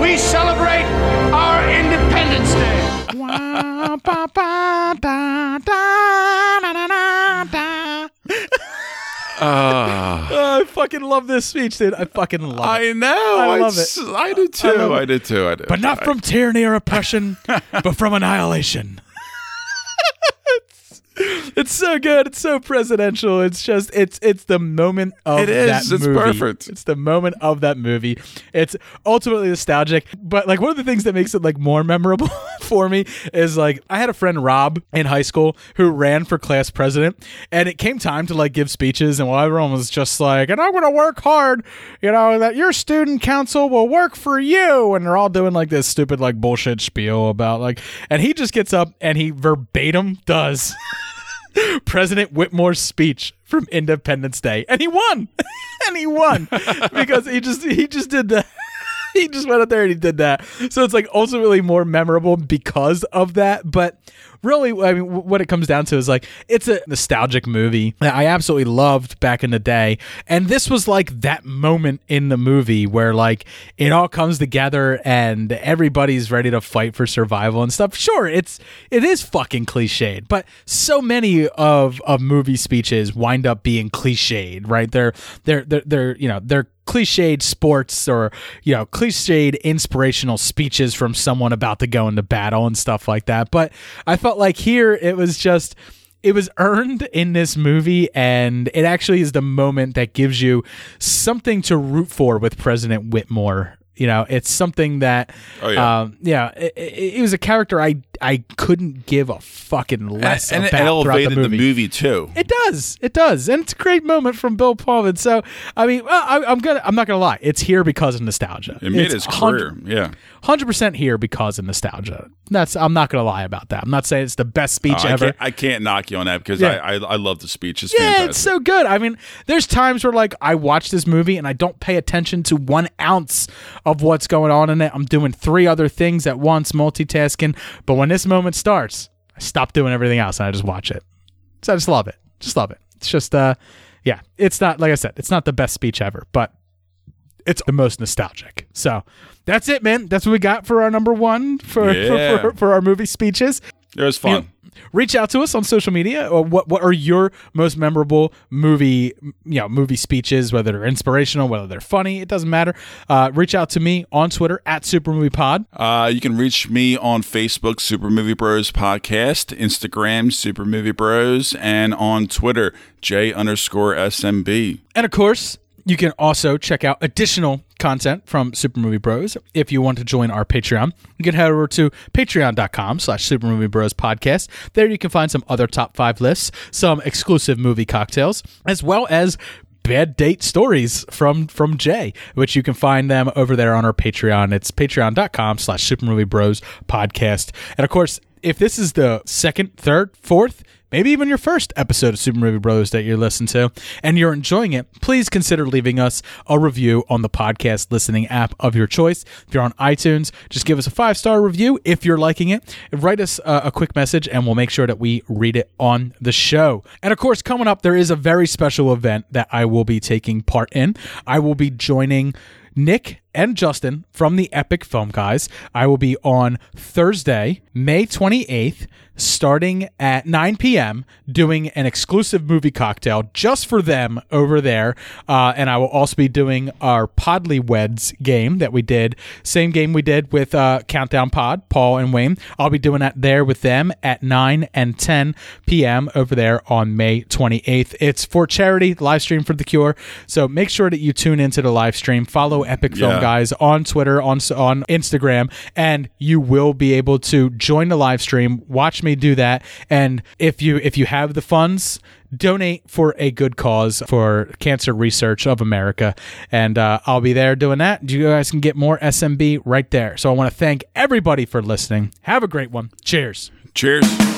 we celebrate our Independence Day. Ah. Oh, I fucking love this speech, dude. I fucking love it. I know. I love It's- it. I do too. love I, it. do too. I do. But not I- from tyranny or oppression, but from annihilation. it's, so good. It's so presidential. It's just it's it's the moment of It is. that It's movie. perfect. It's the moment of that movie. It's ultimately nostalgic, but like one of the things that makes it like more memorable for me is like I had a friend Rob in high school who ran for class president, and it came time to like give speeches, and while everyone was just like, "And I'm to work hard," you know, that your student council will work for you, and they're all doing like this stupid like bullshit spiel about like, and he just gets up and he verbatim does. President Whitmore's speech from Independence Day, and he won, and he won because he just he just did that. He just went out there and he did that. So it's like ultimately more memorable because of that. But really, I mean, what it comes down to is like it's a nostalgic movie that I absolutely loved back in the day, and this was like that moment in the movie where like it all comes together and everybody's ready to fight for survival and stuff. Sure, it's it is fucking cliched, but so many of of movie speeches wind up being cliched, right? They're they're they're, they're you know they're cliched sports or you know cliched inspirational speeches from someone about to go into battle and stuff like that but i felt like here it was just it was earned in this movie and it actually is the moment that gives you something to root for with president whitmore you know it's something that Oh, yeah. um, yeah it, it, it was a character i i couldn't give a fucking less and, and it about throughout elevated the movie. too. It does. It does, and it's a great moment from Bill Pullman. So, I mean, well, I, I'm gonna, I'm not gonna lie. It's here because of nostalgia. It made It's his career. Yeah. Hundred percent here because of nostalgia. That's. I'm not gonna lie about that. I'm not saying it's the best speech Oh, I, ever. can't, I can't knock you on that because Yeah. I, I I love the speech. It's yeah, fantastic. it's so good. I mean, there's times where like I watch this movie and I don't pay attention to one ounce of what's going on in it. I'm doing three other things at once, multitasking. But when this moment starts, I stop doing everything else and I just watch it. So I just love it. Just love it. It's just uh yeah, it's not like I said, it's not the best speech ever, but it's the most nostalgic. So that's it, man. That's what we got for our number one for Yeah. for, for, for our movie speeches. It was fun. You know, reach out to us on social media or what what are your most memorable movie you know movie speeches whether they're inspirational whether they're funny it doesn't matter uh, reach out to me on twitter at super supermoviepod Uh, you can reach me on Facebook, Super Movie Bros Podcast, Instagram, Super Movie Bros, and on Twitter, J underscore SMB. and of course you can also check out additional content from Super Movie Bros. If you want to join our Patreon, you can head over to patreon.com slash Super Movie Bros podcast. There you can find some other top five lists, some exclusive movie cocktails, as well as bad date stories from from Jay, which you can find them over there on our Patreon. It's patreon.com slash Super Movie Bros podcast. And of course, if this is the second, third, fourth, maybe even your first episode of Super Movie Brothers that you're listening to, and you're enjoying it, please consider leaving us a review on the podcast listening app of your choice. If you're on iTunes, just give us a five star review if you're liking it. Write us uh, a quick message, and we'll make sure that we read it on the show. And of course, coming up, there is a very special event that I will be taking part in. I will be joining. Nick and Justin from the Epic Film Guys. I will be on Thursday, May 28th, starting at 9 p.m., doing an exclusive movie cocktail just for them over there. Uh, and I will also be doing our Podly Weds game that we did, same game we did with uh, Countdown Pod, Paul and Wayne. I'll be doing that there with them at 9 and 10 p.m. over there on May 28th. It's for charity, live stream for the cure. So make sure that you tune into the live stream. Follow Epic Film Yeah. Guys on Twitter, on on Instagram, and you will be able to join the live stream. Watch me do that, and if you if you have the funds. Donate for a good cause for Cancer Research of America. And uh, I'll be there doing that. You guys can get more SMB right there. So I want to thank everybody for listening. Have a great one. Cheers. Cheers.